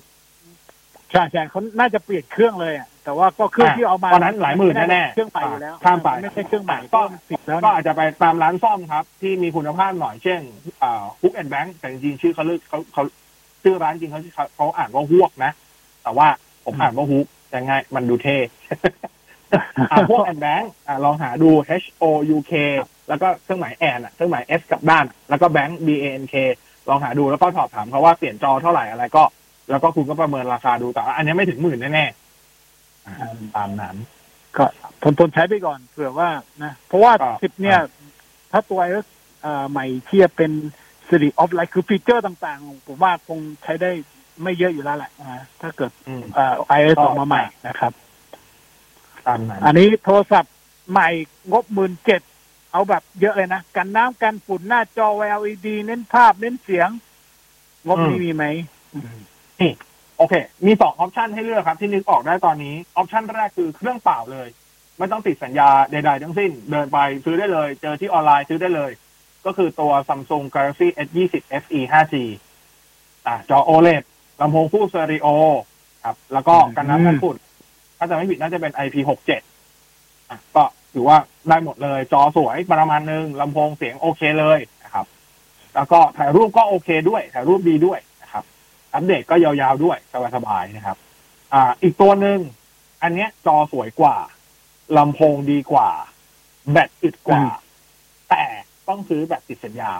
ใช่ใช่เขาน่าจะเปลี่ยนเครื่องเลยอะแต่ว่าก็เครื่องที่เอามาตอนนั้นหลายหมื่นแน่ๆเครื่องใหม่อยู่แล้วข้ามไปไม่ใช่เครื่องใหม่ก็สิบแล้วก็เนี่ยอาจจะไปตามร้านซ่อมครับ ที่มีคุณภาพหน่อยเช่นอ่าฮุกแอนด์แบงค์แต่จริงๆชื่อเขาเลือกเขาเขาชื่อร้านจริงเขาเขาเขาอ่านว่าฮวกนะ แต่ว่าผมอ่านว่าฮุกแต่ง่ายมันดูเท่อ่าพวกแอนด์แบงค์อ่าลองหาดู H O U K แล้วก็เครื่องหมายแอนอะเครื่องหมาย S กลับด้าน แล้วก็แบงค์ B A N K ลองหาดูแล้วก็สอบถามเขาว่าเปลี่ยนจอเท่าไหร่อะไรก็ แล้วก็คุณก็ประเมินราคาดูแต่ว่าอันนี้ไม่ถึงหมื่นแน่ๆอ่าตามนั้น ก็ทนทนใช้ไปก่อนเผื่อว่านะ เพราะว่าอ่าสิบเนี่ย ถ้าตัวไอเอ่อใหม่เทียบเป็น Siri offline คือ feature ต่างๆ ผมว่าคงใช้ได้ ไม่เยอะอยู่แล้วแหละนะถ้าเกิดอืมเอ่อ iOS ออกมาใหม่นะครับตามนั้นอันนี้โทรศัพท์ใหม่งบหมื่นเจ็ดเอาแบบเยอะเลยนะ กันน้ำกันฝุ่นหน้าจอ LED เน้นภาพเน้นเสียง งบนี้มีไหมนี่โอเค มีสอง option ให้เลือกครับที่นึกออกได้ตอนนี้ option แรกคือเครื่องเปล่าเลย ไม่ต้องติดสัญญาใดๆทั้งสิ้น เดินไปซื้อได้เลย เจอที่ออนไลน์ซื้อได้เลย ก็คือตัว Samsung Galaxy S20 FE 5G อ่าจอ OLED ลำโพงคู่สเตอริโอครับ แล้วก็กันน้ำกันฝุ่นถ้าจะไม่ผิดน่าจะเป็น IP67 อะก็ถือว่าได้หมดเลย จอสวยประมาณนึงลำโพงเสียงโอเคเลยนะครับ แล้วก็ถ่ายรูปก็โอเคด้วย ถ่ายรูปดีด้วยนะครับ อัปเดตก็ยาวๆด้วยสบายๆนะครับ อ่า อีกตัวหนึ่งอันเนี้ยจอสวยกว่าลำโพงดีกว่า แบตอึดกว่า แต่ต้องซื้อแบบติดสัญญา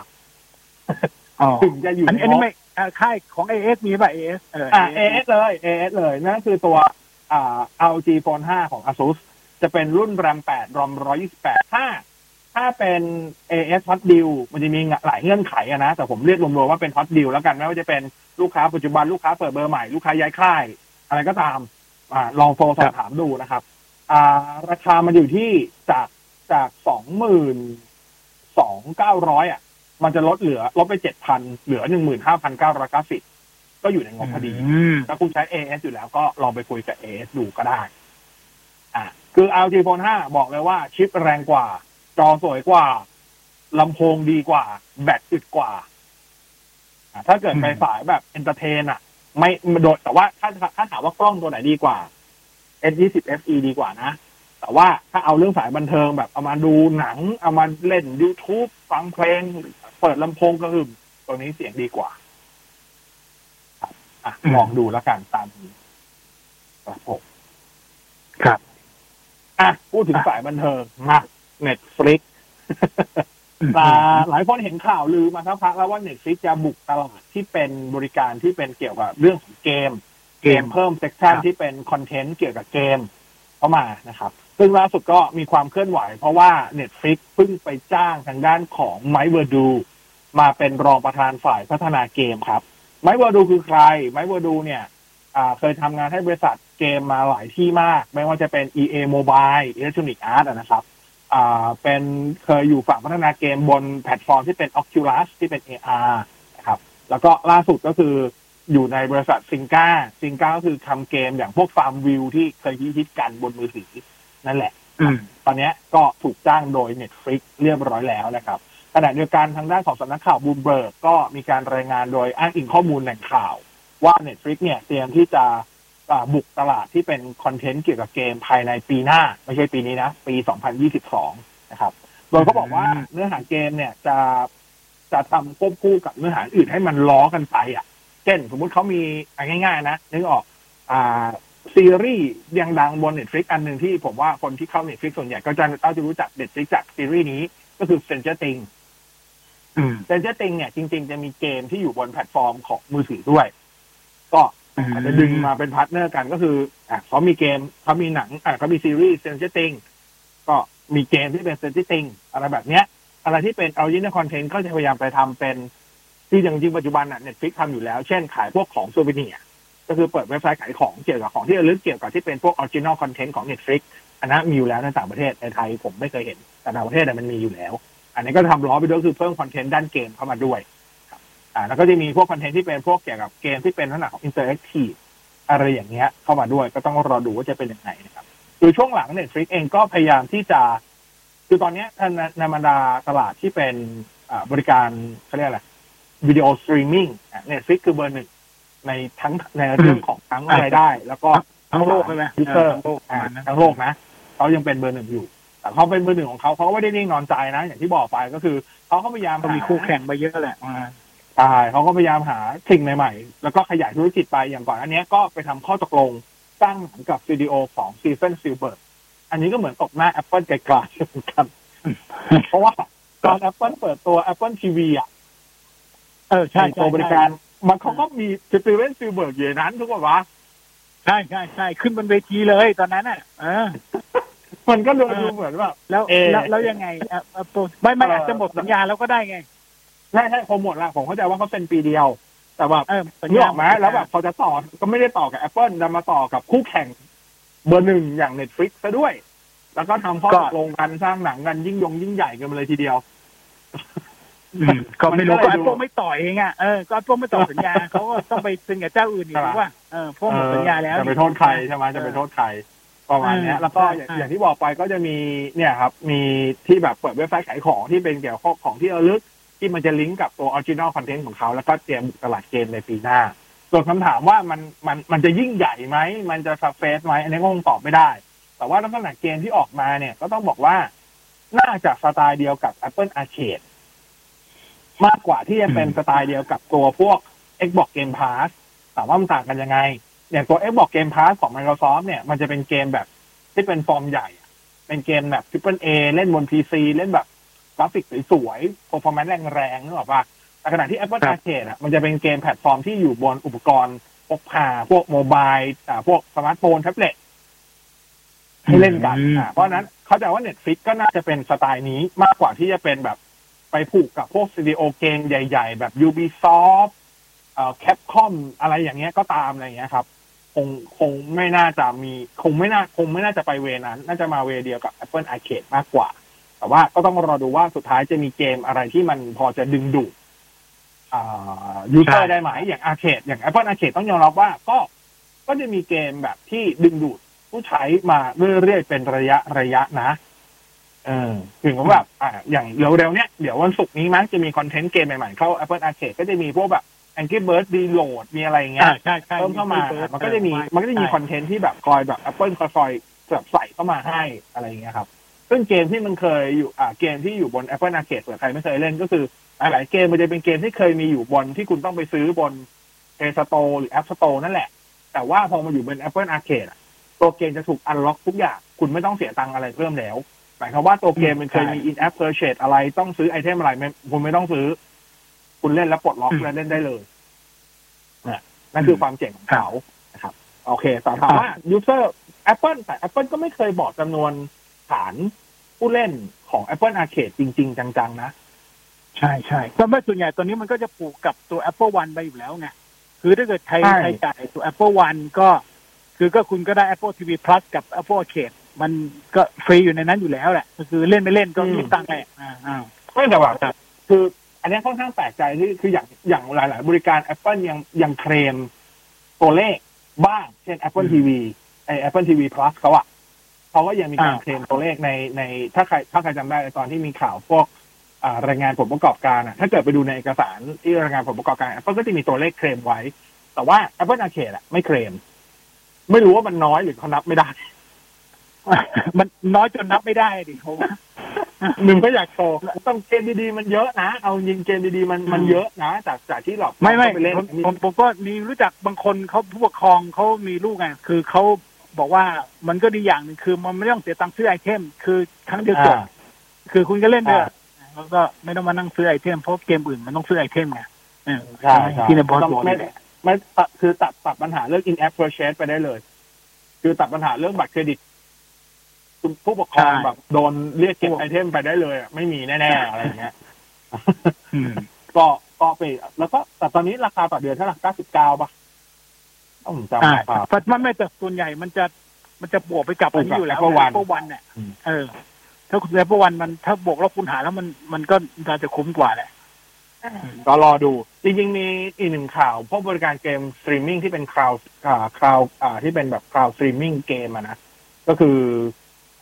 อ๋อถึงจะอยู่อันนี้ในอันนี้งบไม่อ่า ค่ายของ AS มีป่ะ AS เอออ่า AS AS เลย AS เลย นั่นคือตัวอ่า LG Phone 5 ของ ASUS จะเป็นรุ่น RAM 8 ROM 128 ถ้า ถ้าเป็น AS Hot Deal มันจะมีหลายเงื่อนไขอะนะ แต่ผมเรียกรวมๆว่าเป็น Hot Deal แล้วกัน ไม่ว่าจะเป็นลูกค้าปัจจุบันลูกค้าเปิดเบอร์ใหม่ ลูกค้าย้ายค่าย อะไรก็ตามอ่าลองโทรสอบถามดูนะครับ อ่า ราคามันอยู่ที่จากจากสองหมื่นสองเก้าร้อยอะ มันจะลดเหลือลดไปเจ็ดพันเหลือหนึ่งหมื่นห้าพันเก้าร้อยเก้าสิบก็อยู่ในงบพอดีอืมถ้าคุณใช้ AS อยู่แล้วก็ลองไปคุยกับ AS ดูก็ได้ อ่าคือ LG Phone 5 บอกเลยว่าชิปแรงกว่า จอสวยกว่าลำโพงดีกว่า แบตอึดกว่าอ่าถ้าเกิดไปสายแบบ entertain อะ ไม่โดยแต่ว่าถ้าถ้าถามว่ากล้องตัวไหนดีกว่า S20 FE ดีกว่านะ แต่ว่าถ้าเอาเรื่องสายบันเทิงแบบเอามาดูหนัง เอามาเล่น YouTube ฟังเพลง เปิดลำโพงกระหึ่มตัวนี้เสียงดีกว่าครับอะลองดูแล้วกันตามนี้ครับผมครับอะพูดถึงสายบันเทิงมาเน็ตฟลิกหลายคนเห็นข่าวลือมาสักพักแล้วว่า Netflix จะบุกตลาดที่เป็นบริการที่เป็นเกี่ยวกับเรื่องของเกม เกมเพิ่ม section ที่เป็น content เกี่ยวกับเกมเข้ามานะครับ ซึ่งล่าสุดก็มีความเคลื่อนไหว เพราะว่า Netflix เพิ่งไปจ้างทางด้านของ Mike Verdu มาเป็นรองประธานฝ่ายพัฒนาเกมครับ Mike Verdu คือใคร Mike Verdu เนี่ยเคยทำงานให้บริษัทเกมมาหลายที่มาก ไม่ว่าจะเป็น EA Mobile Electronic Arts นะครับเป็นเคยอยู่ฝั่งพัฒนาเกมบนแพลตฟอร์มที่เป็น Oculus ที่เป็น AR นะครับแล้วก็ล่าสุดก็คืออยู่ในบริษัท Zynga Zynga ก็คือทำเกมอย่างพวก FarmVille ที่เคยฮิตกันบนมือถือ นั่นแหละตอนนี้ก็ถูกจ้างโดย Netflix เรียบร้อยแล้วนะครับขณะเดียวกันทางด้านของสำนักข่าวบูมเบิร์กก็มีการรายงานโดยอ้างอิงข้อมูลแหล่งข่าว ว่า Netflix เนี่ยเตรียมที่จะบุกตลาดที่เป็นคอนเทนต์เกี่ยวกับเกมภายในปีหน้า ไม่ใช่ปีนี้นะ ปี 2022 นะครับ โดยเขาบอกว่าเนื้อหาเกมเนี่ยจะจะทำควบคู่กับเนื้อหาอื่นให้มันล้อกันไปอะ เช่น สมมุติเขามีง่ายๆนะนึกออก อ่า ซีรีส์ยังดังบน Netflix อันหนึ่งที่ผมว่าคนที่เข้า Netflix ส่วนใหญ่ก็จะต้องจะรู้จัก Netflix จากซีรีส์นี้ก็คือ Stranger Things Stranger Things เนี่ยจริง ๆ จะมีเกมที่อยู่บนแพลตฟอร์มของมือถือด้วย ก็อาจจะดึงมาเป็น partner กันก็คืออะเขามีเกมเขามีหนังอะเขามีซีรีส์ Stranger Things ก็มีเกมที่เป็น Stranger Things อะไรแบบเนี้ย อะไรที่เป็น original content ก็จะพยายามไปทำเป็นที่จริงๆปัจจุบันอะ Netflix ทำอยู่แล้ว เช่นขายพวกของ souvenir ก็คือเปิดเว็บไซต์ขายของเกี่ยวกับของที่ระลึกเกี่ยวกับที่เป็นพวก original content ของ Netflix อันนั้นมีอยู่แล้วในต่างประเทศในไทยผมไม่เคยเห็นแต่ต่างประเทศมันมีอยู่แล้ว อันนี้ก็ทำล้อไปด้วยคือเพิ่ม content ด้านเกมเข้ามาด้วยอ่าแล้วก็จะมีพวก content ที่เป็นพวกเกี่ยวกับเกมที่เป็นลักษณะของ interactive อะไรอย่างเงี้ยเข้ามาด้วยก็ต้องรอดูว่าจะเป็นยังไงนะครับคือช่วงหลัง Netflix เองก็พยายามที่จะคือตอนนี้ในบรรดาตลาดที่เป็นบริการเขาเรียกอะไร video streaming Netflix คือเบอร์หนึ่ง ในทั้งในเรื่องของทั้งรายได้ แล้วก็ทั้งโลกใช่ไหม user ทั้งโลกนะเขายังเป็นเบอร์หนึ่งอยู่ แต่เขาเป็นเบอร์หนึ่งของเขาเขาก็ไม่ได้นิ่งนอนใจนะ อย่างที่บอกไปก็คือเขาก็พยายามมีคู่แข่งไปเยอะแหละใช่เขาก็พยายามหาสิ่งใหม่ๆ แล้วก็ขยายธุรกิจไปอย่างก่อนอันนี้ก็ไปทำข้อตกลงสร้างกับสตูดิโอของซีเฟนซิลเบิร์อันนี้ก็เหมือนตกหน้า Apple ไกลๆเหมือนกันเพราะว่าตอน Apple เปิดตัว Apple TV อะเออใช่ตัวบริการ มันเขาก็มีสตีเวน สปีลเบิร์กอยู่นั้นทุกคนวะใช่ใช่ใช่ขึ้นบนเวทีเลยตอนนั้นอะเออมันก็ดูเหมือนว่าแล้วแล้วยังไงไม่ไม่อาจจะหมดสัญญาแล้วก็ได้ไงใช่ใช่พอหมดละผมเข้าใจว่าเขาเป็นปีเดียว แต่แบบนี่ออกมาแล้วแบบเขาจะต่อก็ไม่ได้ต่อกับ Apple จะมาต่อกับคู่แข่ง เบอร์หนึ่งอย่าง Netflix ซะด้วย แล้วก็ทำข้อตกลงกันสร้างหนังกันยิ่งยงยิ่งใหญ่กันเลยทีเดียว ก็ไม่รู้ก็ไอ้พวกไม่ต่อเองอะเออก็พวกไม่ต่อสัญญาเขาก็ต้องไปซ็นกับเจ้าอื่นอีกว่าเออพวกหมดสัญญาแล้วจะไปโทษใครใช่ไหมจะไปโทษใครประมาณนี้แล้วก็อย่างที่บอกไปก็จะมีเนี่ยครับ มีที่แบบเปิดเว็บไซต์ขายของที่เป็นเกี่ยวกับของที่ระลึก ที่มันจะลิงก์กับตัว original content ของเขา แล้วก็เตรียมตลาดเกมในปีหน้าส่วนคำถามว่ามันมันมันจะยิ่งใหญ่ไหมมันจะ success ไหมอันนี้ก็คงตอบไม่ได้ แต่ว่าลักษณะเกมที่ออกมาเนี่ยก็ต้องบอกว่าน่าจะสไตล์เดียวกับ Apple Arcade มากกว่าที่จะเป็นสไตล์เดียวกับตัวพวก Xbox Game Pass ถามว่ามันต่างกันยังไง อย่างตัว Xbox Game Pass ของ Microsoft เนี่ย มันจะเป็นเกมแบบที่เป็นฟอร์มใหญ่ เป็นเกมแบบ Triple A เล่นบน PC เล่นแบบกราฟิกสวยๆ performance แรงๆนึกออกปะแต่ขณะที่ Apple Arcade อะ มันจะเป็นเกมแพลตฟอร์มที่อยู่บนอุปกรณ์พกพาพวก mobile อ่าพวกสมาร์ทโฟนแท็บเล็ตให้เล่นกันอ่าเพราะนั้น เข้าใจว่า Netflix ก็น่าจะเป็นสไตล์นี้มากกว่าที่จะเป็นแบบ ไปผูกกับพวกสตูดิโอเกมใหญ่ ๆ แบบ Ubisoft เอ่อ Capcom อะไรอย่างเงี้ยก็ตามอะไรอย่างเงี้ยครับ คงคงไม่น่าจะมีคงไม่น่าคงไม่น่าจะไปเวย์นั้น น่าจะมาเวย์เดียวกับ Apple Arcade มากกว่า แต่ว่าก็ต้องรอดูว่าสุดท้ายจะมีเกมอะไรที่มันพอจะดึงดูด user ได้ไหมอย่าง Arcade อย่าง Apple Arcade ต้องยอมรับว่าก็ก็จะมีเกมแบบที่ดึงดูดผู้ใช้มาเรื่อยๆเป็นระยะระยะนะ เออถึงว่าแบบอ่าอย่างเร็วๆเนี้ยเดี๋ยววันศุกร์นี้มั้งจะมีคอนเทนต์เกมใหม่ๆ เข้า Apple Arcade ก็จะมีพวกแบบ Angry Birds Reload มีอะไรเงี้ยเพิ่มเข้ามา มันก็จะมีมันก็จะมีคอนเทนต์ที่แบบคอยแบบ Apple คอยแบบใส่เข้ามาให้อะไรเงี้ยครับซึ่งเกมที่มันเคยอยู่อ่าเกมที่อยู่บน Apple Arcade เผื่อใครไม่เคยเล่นก็คือหลายเกมมันจะเป็นเกมที่เคยมีอยู่บนที่คุณต้องไปซื้อบน Play Store หรือ App Store นั่นแหละ แต่ว่าพอมาอยู่บน Apple Arcade ตัวเกมจะถูกอันล็อกทุกอย่าง คุณไม่ต้องเสียตังอะไรเพิ่มแล้ว หมายความว่าตัวเกมมันเคยมี in app purchase อะไรต้องซื้อไอเทมอะไรคุณไม่ต้องซื้อ คุณเล่นแล้วปลดล็อกแล้วเล่นได้เลยนั่นคือความเจ๋งของเขานะครับ โอเคแต่ถามว่า user Apple แต่ Apple ก็ไม่เคยบอกจำนวนฐานผู้เล่นของ Apple Arcade จริง ๆ จัง ๆ นะ ใช่ใช่ก็ไม่ส่วนใหญ่ตัวนี้มันก็จะผูกกับตัว Apple One ไปอยู่แล้วไงคือถ้าเกิดใครใครจ่ายตัว Apple One ก็ คือก็คุณก็ได้ Apple TV Plus กับ Apple Arcade มันก็ฟรีอยู่ในนั้นอยู่แล้วแหละก็คือเล่นไม่เล่นก็มีตังค์แหละอ่าไม่แต่ว่าคือ อันนี้ค่อนข้างแปลกใจที่คืออย่างอย่างหลาย ๆ บริการ Apple ยังยังเคลมตัวเลขบ้าง เช่น Apple TV ไอ Apple TV Plus เขาอะเขาก็ยังมีการเคลมตัวเลขในในถ้าใครถ้าใครจำได้ตอนที่มีข่าวพวกรายงานผลประกอบการอะถ้าเกิดไปดูในเอกสารที่รายงานผลประกอบการ Apple ก็จะมีตัวเลขเคลมไว้ แต่ว่า Apple Arcade อะไม่เคลมไม่รู้ว่ามันน้อยหรือเขานับไม่ได้ มันน้อยจนนับไม่ได้ดิเขาหนึ่งก็อยากโชว์ต้องเกมดีๆมันเยอะนะ เอายิงเกมดีๆมันมันเยอะนะ จากจากที่เราไม่ไม่ไปเล่นผมผมก็มีรู้จักบางคนเขาผู้ปกครองเขามีลูกไงคือเขาบอกว่ามันก็ดีอย่างหนึ่งคือมันไม่ต้องเสียตังค์ซื้อไอเทม คือครั้งเดียวจบคือคุณก็เล่นได้แล้วก็ไม่ต้องมานั่งซื้อไอเทมเพราะเกมอื่นมันต้องซื้อไอเทมไงใช่ที่ในบอสบอกไม่ไม่คือตัดตัดปัญหาเรื่อง in app purchase ไปได้เลย คือตัดปัญหาเรื่องบัตรเครดิต ผู้ปกครองแบบ โดนเรียกเก็บไอเทมไปได้เลยไม่มีแน่ๆอะไรเงี้ยก็ก็ไปแล้วก็แต่ตอนนี้ราคาต่อเดือนเท่าไหร่เก้าสิบเก้าป่ะต้องจำราคามันไม่แต่ส่วนใหญ่มันจะมันจะบวกไปกับอันนี้อยู่แล้ววันก็วันเนี่ยเออ ถ้าคุณแอปเปิลวันมันถ้าบวกแล้วคุณหาแล้วมันมันก็น่าจะคุ้มกว่าแหละก็รอดู จริงๆ มีอีกหนึ่งข่าวพวกบริการ game streaming ที่เป็น cloud อ่า cloud อ่าที่เป็นแบบ cloud streaming game อะนะ ก็คือ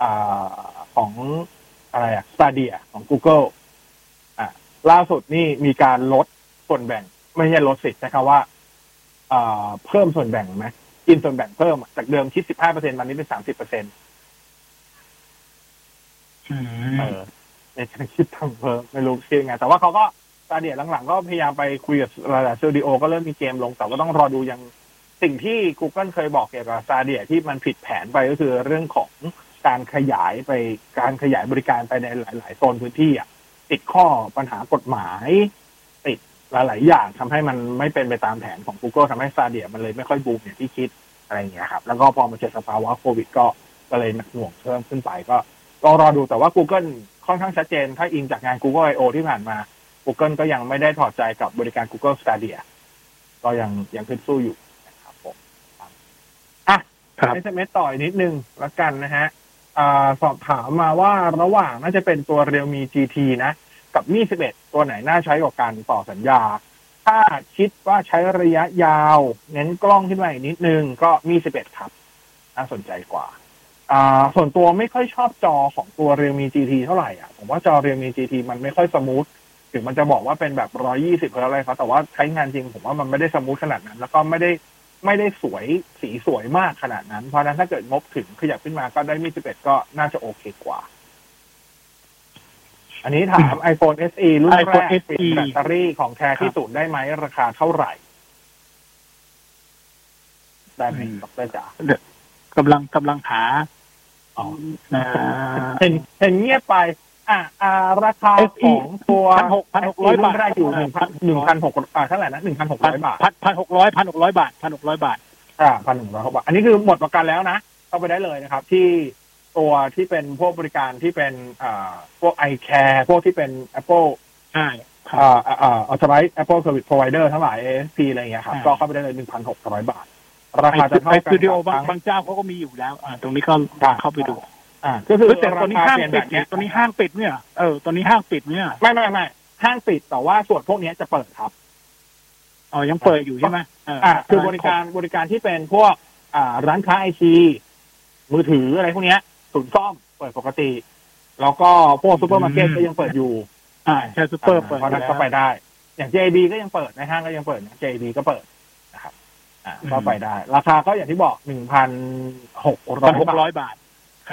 อ่าของอะไรอะ Stadia ของ Google อ่าล่าสุดนี่มีการลดส่วนแบ่ง ไม่ใช่ลดสิใช้คำว่าอ่าเพิ่มส่วนแบ่งไหมกินส่วนแบ่งเพิ่มจากเดิมคิดสิบห้าเปอร์เซ็นต์ตอนนี้เป็นสามสิบเปอร์เซ็นต์เออในการคิดทำเพิ่มไม่รู้คิดยังไงแต่ว่าเขาก็ตาเดียหลังๆ ก็พยายามไปคุยกับหลายๆสตูดิโอก็เริ่มมีเกมลง แต่ก็ต้องรอดูยังสิ่งที่ Google เคยบอกเกี่ยวกับซาเดียที่มันผิดแผนไปก็คือเรื่องของ การขยายไปการขยายบริการไปในหลาย ๆ โซนพื้นที่อะติดข้อปัญหากฎหมาย ติดหลาย ๆ อย่างทำให้มันไม่เป็นไปตามแผนของ Google ทำให้ซาเดียมันเลยไม่ค่อยบูมอย่างที่คิดอะไรอย่างเงี้ยครับ แล้วก็พอมาเจอสภาวะโควิดก็ก็เลยหนักหน่วงเพิ่มขึ้นไปก็ต้องรอดูแต่ว่า Google ค่อนข้างชัดเจน ถ้าอิงจากงาน Google I/O ที่ผ่านมา Google ก็ยังไม่ได้ถอดใจกับบริการ Google Stadia ก็ยังยังขึ้นสู้อยู่นะครับผมอะให้เมต่อยนิดนึงละกันนะฮะอ สอบถามมาว่าระหว่างน่าจะเป็นตัวเรียวมี GT นะ กับมี11ตัวไหนน่าใช้กว่ากันต่อสัญญา ถ้าคิดว่าใช้ระยะยาว เน้นกล้องขึ้นมาอีกนิดนึง ก็ Mi 11ครับ น่าสนใจกว่าส่วนตัวไม่ค่อยชอบจอของตัวเรียวมี GT เท่าไหร่อะผมว่าจอเรียวมี GT มันไม่ค่อย smooth ถึงมันจะบอกว่าเป็นแบบ120หรืออะไรครับแต่ว่าใช้งานจริงผมว่ามันไม่ได้ smooth ขนาดนั้น แล้วก็ไม่ได้ ไม่ได้สวยสีสวยมากขนาดนั้น เพราะนั้นถ้าเกิดงบถึงขยับขึ้นมาก็ได้ Mi 11ก็น่าจะโอเคกว่า อันนี้ถาม iPhone SE รุ่นแรกเปลี่ยนแบตเตอรี่ของแท้ที่สุดได้ไหมราคาเท่าไหร่ได้ไหมดรจ๋ากำลังกำลังหาเห็นเห็นเงียบไป อ่าอ่าราคาของตัวพันหกพันหกร้อยบาทแรกอยู่หนึ่งพันหนึ่งพันหกอ่าเท่าไหร่นะหนึ่งพันหกร้อยบาทพันพันหกร้อยพันหกร้อยบาทพันหกร้อยบาทอ่าพันหนึ่งร้อยบาทอันนี้คือหมดประกันแล้วนะเข้าไปได้เลยนะครับ ที่ตัวที่เป็นพวกบริการที่เป็นอ่าพวกไอแคร์พวกที่เป็น Apple ใช่อ่าอ่าอ่าทราย Apple Service Provider ทั้งหลาย ASP อะไรเงี้ยครับก็เข้าไปได้เลยหนึ่งพันหกร้อยบาทราคาจะเท่ากันสตูดิโอบางบางเจ้าเขาก็มีอยู่แล้ว อ่า ตรงนี้ก็เข้าไปดู อ่าก็คือแต่ตอนนี้ห้างปิดเนี่ยตอนนี้ห้างปิดเนี่ยเออตอนนี้ห้างปิดเนี่ยไม่ไม่ไม่ห้างปิดแต่ว่าส่วนพวกนี้จะเปิดครับอ๋อยังเปิดอยู่ใช่ไหมอ่า คือบริการบริการที่เป็นพวก อ่า ร้านค้าไอซีมือถืออะไรพวกนี้ศูนย์ซ่อมเปิดปกติ แล้วก็พวกซูเปอร์มาร์เก็ตก็ยังเปิดอยู่ อ่าใช่ซูเปอร์เปิดเพราะนั้นก็ไปได้ อย่าง JB ก็ยังเปิดในห้างก็ยังเปิด JB ก็เปิดนะครับ อ่าก็ไปได้ ราคาก็อย่างที่บอกหนึ่งพันหกร้อยบาท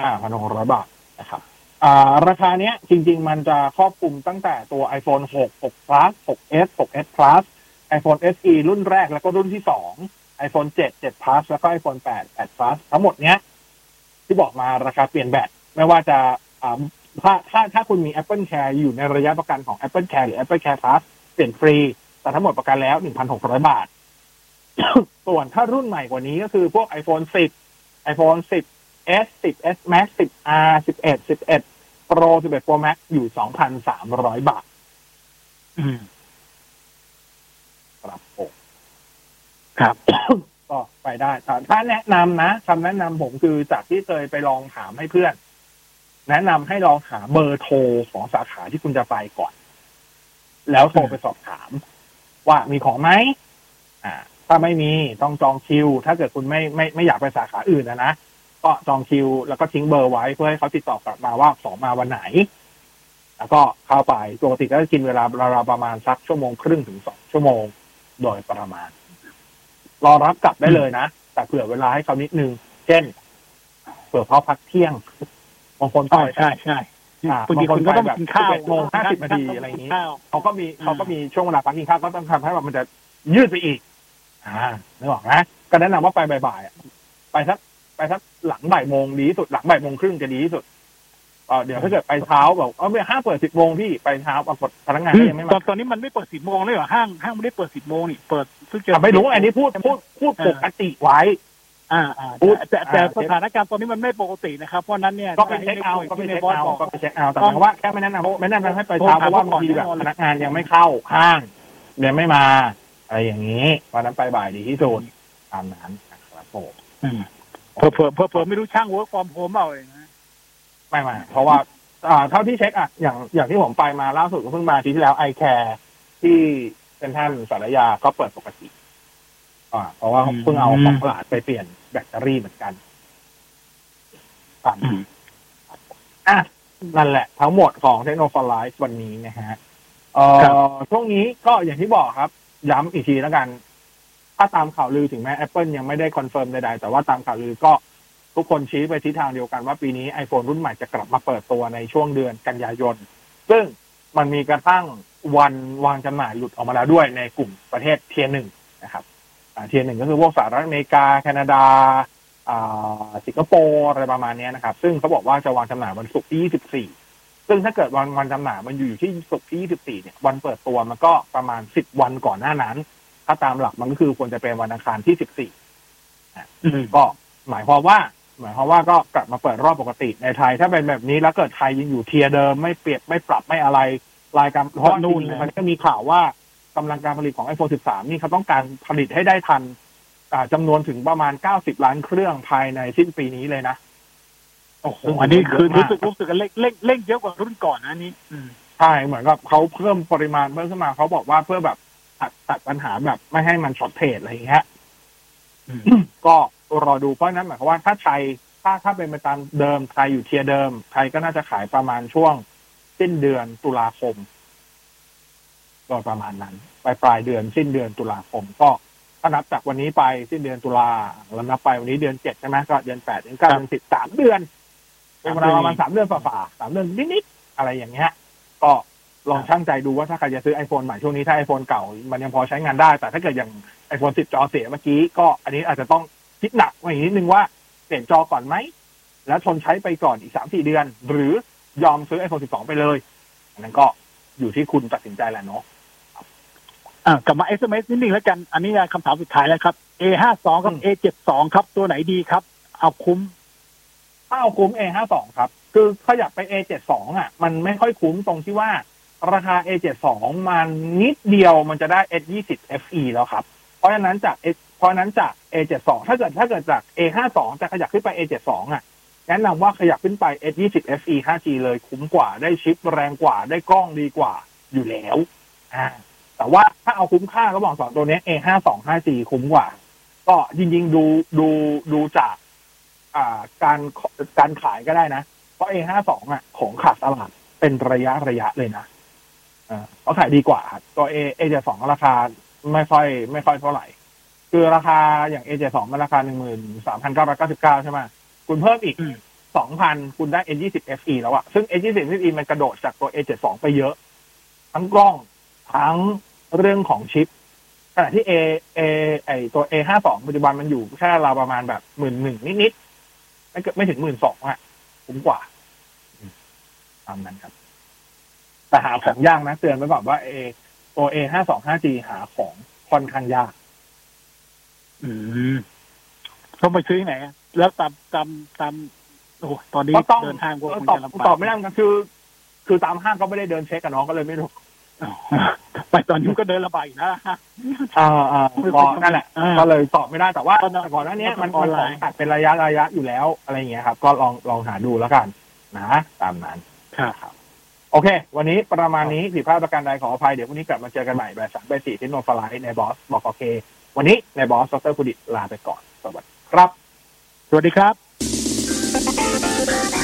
อ่าพันหกร้อยบาทนะครับอ่าราคาเนี้ยจริง ๆ มันจะครอบคลุมตั้งแต่ตัว iPhone 6 6 plus 6s 6s plus iPhone SE รุ่นแรกแล้วก็รุ่นที่สอง iPhone 7 7 plus แล้วก็ iPhone 8 8 plus ทั้งหมดเนี้ย ที่บอกมาราคาเปลี่ยนแบตไม่ว่าจะอ่าถ้าถ้าถ้าคุณมี Apple Care อยู่ในระยะประกันของ Apple Care หรือ Apple Care Plus เปลี่ยนฟรี แต่ทั้งหมดประกันแล้ว 1,600 บาท ส่วนถ้ารุ่นใหม่กว่านี้ก็คือพวก iPhone 10 iPhone 10 S 10 S Max 10 R 11 11 Pro 11 Pro Max อยู่ 2,300 บาทอืมครับผมครับก็ไปได้แต่ถ้าแนะนำนะคำแนะนำผมคือจากที่เคยไปลองถามให้เพื่อน แนะนำให้ลองหาเบอร์โทรของสาขาที่คุณจะไปก่อน แล้วโทรไปสอบถาม ว่ามีของไหมอ่า ถ้าไม่มีต้องจองคิว ถ้าเกิดคุณไม่ไม่ไม่อยากไปสาขาอื่นนะนะ ก็จองคิว แล้วก็ทิ้งเบอร์ไว้เพื่อให้เขาติดต่อกลับมาว่าของมาวันไหน แล้วก็เข้าไปปกติก็จะกินเวลาราวๆประมาณสักชั่วโมงครึ่งถึงสองชั่วโมงโดยประมาณ รอรับกลับได้เลยนะ แต่เผื่อเวลาให้เขานิดนึง เช่น เผื่อเขาพักเที่ยงบางคนก็ใช่ใช่อ่าบางทีคุณก็ต้องแบบกินข้าว11โมงห้าสิบนาทีอะไรอย่างนี้ข้าวเขาก็มีเขาก็มีช่วงเวลาพักกินข้าวก็ต้องทำให้แบบมันจะยืดไปอีก อ่านึกออกนะก็แนะนำว่าไปบ่ายๆอะไปสัก ไปสักหลังบ่ายโมงดีที่สุดหลังบ่ายโมงครึ่งจะดีที่สุดเออเดี๋ยวถ้าเกิดไปเช้าบอกเออไม่ห้ามเปิดสิบโมงพี่ไปเช้าปรากฏพนักงานก็ยังไม่ตอมานตอนนี้มันไม่เปิดสิบโมงเลยเหรอห้างห้างไม่ได้เปิดสิบโมงนี่เปิดซึ่งจะ อะไม่รู้อันนี้พูดพูดพูดปกติไว้ อ่าอ่าพูดแต่แต่อ่า แต่สถานการณ์ตอนนี้มันไม่ปกตินะครับ เพราะฉะนั้นเนี่ยก็ไปเช็คเอาท์ก็ไปเช็คเอาท์ก็ไปเช็คเอาท์แต่หมายความว่าแค่ไม่แนะนำไม่แนะนำให้ไปเช้าเพราะว่าบางทีแบบพนักงานยังไม่เข้าห้างยังไม่มาอะไรอย่างนี้เพราะฉะนั้นไปบ่ายดีที่สุดตามนั้นนะครับผม อืม เผื่อเผื่อเผื่อเผื่อไม่รู้ช่าง work from home เปล่าเลยนะไม่ไม่เพราะว่าอ่าเท่าที่เช็คอะอย่างอย่างที่ผมไปมาล่าสุดก็เพิ่งมาอาทิตย์ที่แล้ว iCare ที่เซ็นทรัลศาลายาก็เปิดปกติ อ่า เพราะว่าเพิ่งเอาของตลาดไปเปลี่ยนแบตเตอรี่เหมือนกันครับอะนั่นแหละ ทั้งหมดของเทคโนโลยีวันนี้นะฮะเอ่อช่วงนี้ก็อย่างที่บอกครับ ย้ำอีกทีแล้วกัน ถ้าตามข่าวลือถึงแม้ Apple ยังไม่ได้ confirm ใดๆ แต่ว่าตามข่าวลือก็ทุกคนชี้ไปทิศทางเดียวกันว่าปีนี้ iPhone รุ่นใหม่จะกลับมาเปิดตัวในช่วงเดือนกันยายน ซึ่งมันมีกระทั่งวันวางจำหน่ายหลุดออกมาแล้วด้วยในกลุ่มประเทศเทียหนึ่งนะครับเทียหนึ่งก็คือพวกสหรัฐอเมริกา แคนาดาอ่าสิงคโปร์อะไรประมาณนี้นะครับ ซึ่งเขาบอกว่าจะวางจำหน่ายวันศุกร์ที่ 24 ซึ่งถ้าเกิดวันวันจำหน่ายมันอยู่ที่ศุกร์ที่ 24 เนี่ยวันเปิดตัวมันก็ประมาณ 10 วันก่อนหน้านั้น ถ้าตามหลักมันก็คือควรจะเป็นวันอังคารที่14อะก็หมายความว่า หมายความว่าก็กลับมาเปิดรอบปกติในไทย ถ้าเป็นแบบนี้แล้วเกิดไทยยังอยู่เทียร์เดิมไม่เปลี่ยนไม่ปรับไม่อะไรรายการเพราะนู่นมันก็มีข่าวว่ากำลังการผลิตของ iPhone 13 นี่เขาต้องการผลิตให้ได้ทันอ่าจำนวนถึงประมาณ 90 ล้านเครื่องภายในสิ้นปีนี้เลยนะโอ้โหอันนี้คือรู้สึกรู้สึกกันเร่งเร่งเร่งเยอะกว่ารุ่นก่อนนะอันนี้อืมใช่เหมือนกับเขาเพิ่มปริมาณเพิ่มขึ้นมาเขาบอกว่าเพื่อแบบ ตัดตัดปัญหาแบบไม่ให้มันช็อตเทรดอะไรอย่างเงี้ยก็รอดูเพราะฉะนั้นหมายความว่าถ้าไทยถ้าถ้าเป็นไปตามเดิมไทยอยู่เทียร์เดิมไทยก็น่าจะขายประมาณช่วงสิ้นเดือนตุลาคมโดยประมาณนั้นปลายปลายเดือนสิ้นเดือนตุลาคมก็ถ้านับจากวันนี้ไปสิ้นเดือนตุลาแล้วนับไปวันนี้เดือนเจ็ดใช่ไหมก็เดือนแปดเดือนเก้าเดือนสิบสามเดือนเป็นเวลาประมาณสามเดือนฝ่าๆสามเดือนนิดๆอะไรอย่างเงี้ย ก็ ลองช่างใจดูว่าถ้าใครจะซื้อ iPhone ใหม่ช่วงนี้ถ้า iPhone เก่า มันยังพอใช้งานได้ แต่ถ้าเกิดอย่าง iPhone 10 จอเสียเมื่อกี้ก็อันนี้อาจจะต้องคิดหนักไว้อีกนิดนึงว่าเปลี่ยนจอก่อนไหม แล้วทนใช้ไปก่อนอีกสามสี่เดือน หรือยอมซื้อ iPhone 12 ไปเลย อันนั้นก็อยู่ที่คุณตัดสินใจแหละเนาะอ่ากลับมา SMS นิดนึงแล้วกัน อันนี้คำถามสุดท้ายแล้วครับ A ห้าสองกับ A เจ็ดสองครับ ตัวไหนดีครับ เอาคุ้มถ้าเอาคุ้ม A52 ครับ คือขยับไป A72 อะ มันไม่ค่อยคุ้มตรงที่ว่า ราคา A72 มันนิดเดียวมันจะได้ S20 FE แล้วครับ เพราะฉะนั้นจาก S เพราะฉะนั้นจาก A72 ถ้าเกิดถ้าเกิดจาก A52 จะขยับขึ้นไป A72 อะแนะนำว่าขยับขึ้นไป S20 FE 5G เลยคุ้มกว่าได้ชิปแรงกว่าได้กล้องดีกว่าอยู่แล้วอ่าแต่ว่าถ้าเอาคุ้มค่าระหว่างสองตัวนี้ A52 5G คุ้มกว่า ก็จริงๆดูดูดูจากอ่าการการขายก็ได้นะ เพราะ A52 อะของขาดตลาดเป็นระยะระยะเลยนะ เขาขายดีกว่าครับตัว A A72 ราคาไม่ค่อย ไม่ค่อยเท่าไหร่ คือราคาอย่าง A72 มันราคาหนึ่งหมื่นสามพันเก้าร้อยเก้าสิบเก้าใช่ไหมคุณเพิ่มอีกสองพันคุณได้ N20 FE แล้วอะซึ่ง N20 FE มันกระโดดจากตัว A72 ไปเยอะ ทั้งกล้องทั้งเรื่องของชิป ขณะที่ A A ไอตัว A52 ปัจจุบันมันอยู่แค่ราวประมาณแบบหมื่นหนึ่งนิดๆไม่เกินไม่ถึงหมื่นสองอะคุ้มกว่าตามนั้นครับ แต่หาของยากนะเตือนไว้ก่อนว่าเอตัว A ห้าสองห้า G หาของค่อนข้างยาก อืมต้องไปซื้อที่ไหนอะแล้วตามตามตามโอ้โหตอนนี้ก็ต้องเดินทางก็คงตอบจะลำบากตอบไม่ได้เหมือนกันคือ คือตามห้างก็ไม่ได้เดินเช็คกับน้องก็เลยไม่รู้ไปตอนนี้ก็เดินระบายนะฮะอ่าอ่าก็นั่นแหละก็เลยตอบไม่ได้แต่ว่าก่อนหน้านี้มันมันของตัดเป็นระยะระยะอยู่แล้วอะไรเงี้ยครับ ก็ลองลองหาดูแล้วกัน นะ ตามนั้นครับ โอเค วันนี้ประมาณนี้ผิดพลาดประการใดขออภัย เดี๋ยววันนี้กลับมาเจอกันใหม่แบบสามแบบสี่ที่โนฟลายในบอสบอกโอเค วันนี้ในบอสดรคุดิตลาไปก่อน สวัสดีครับ สวัสดีครับ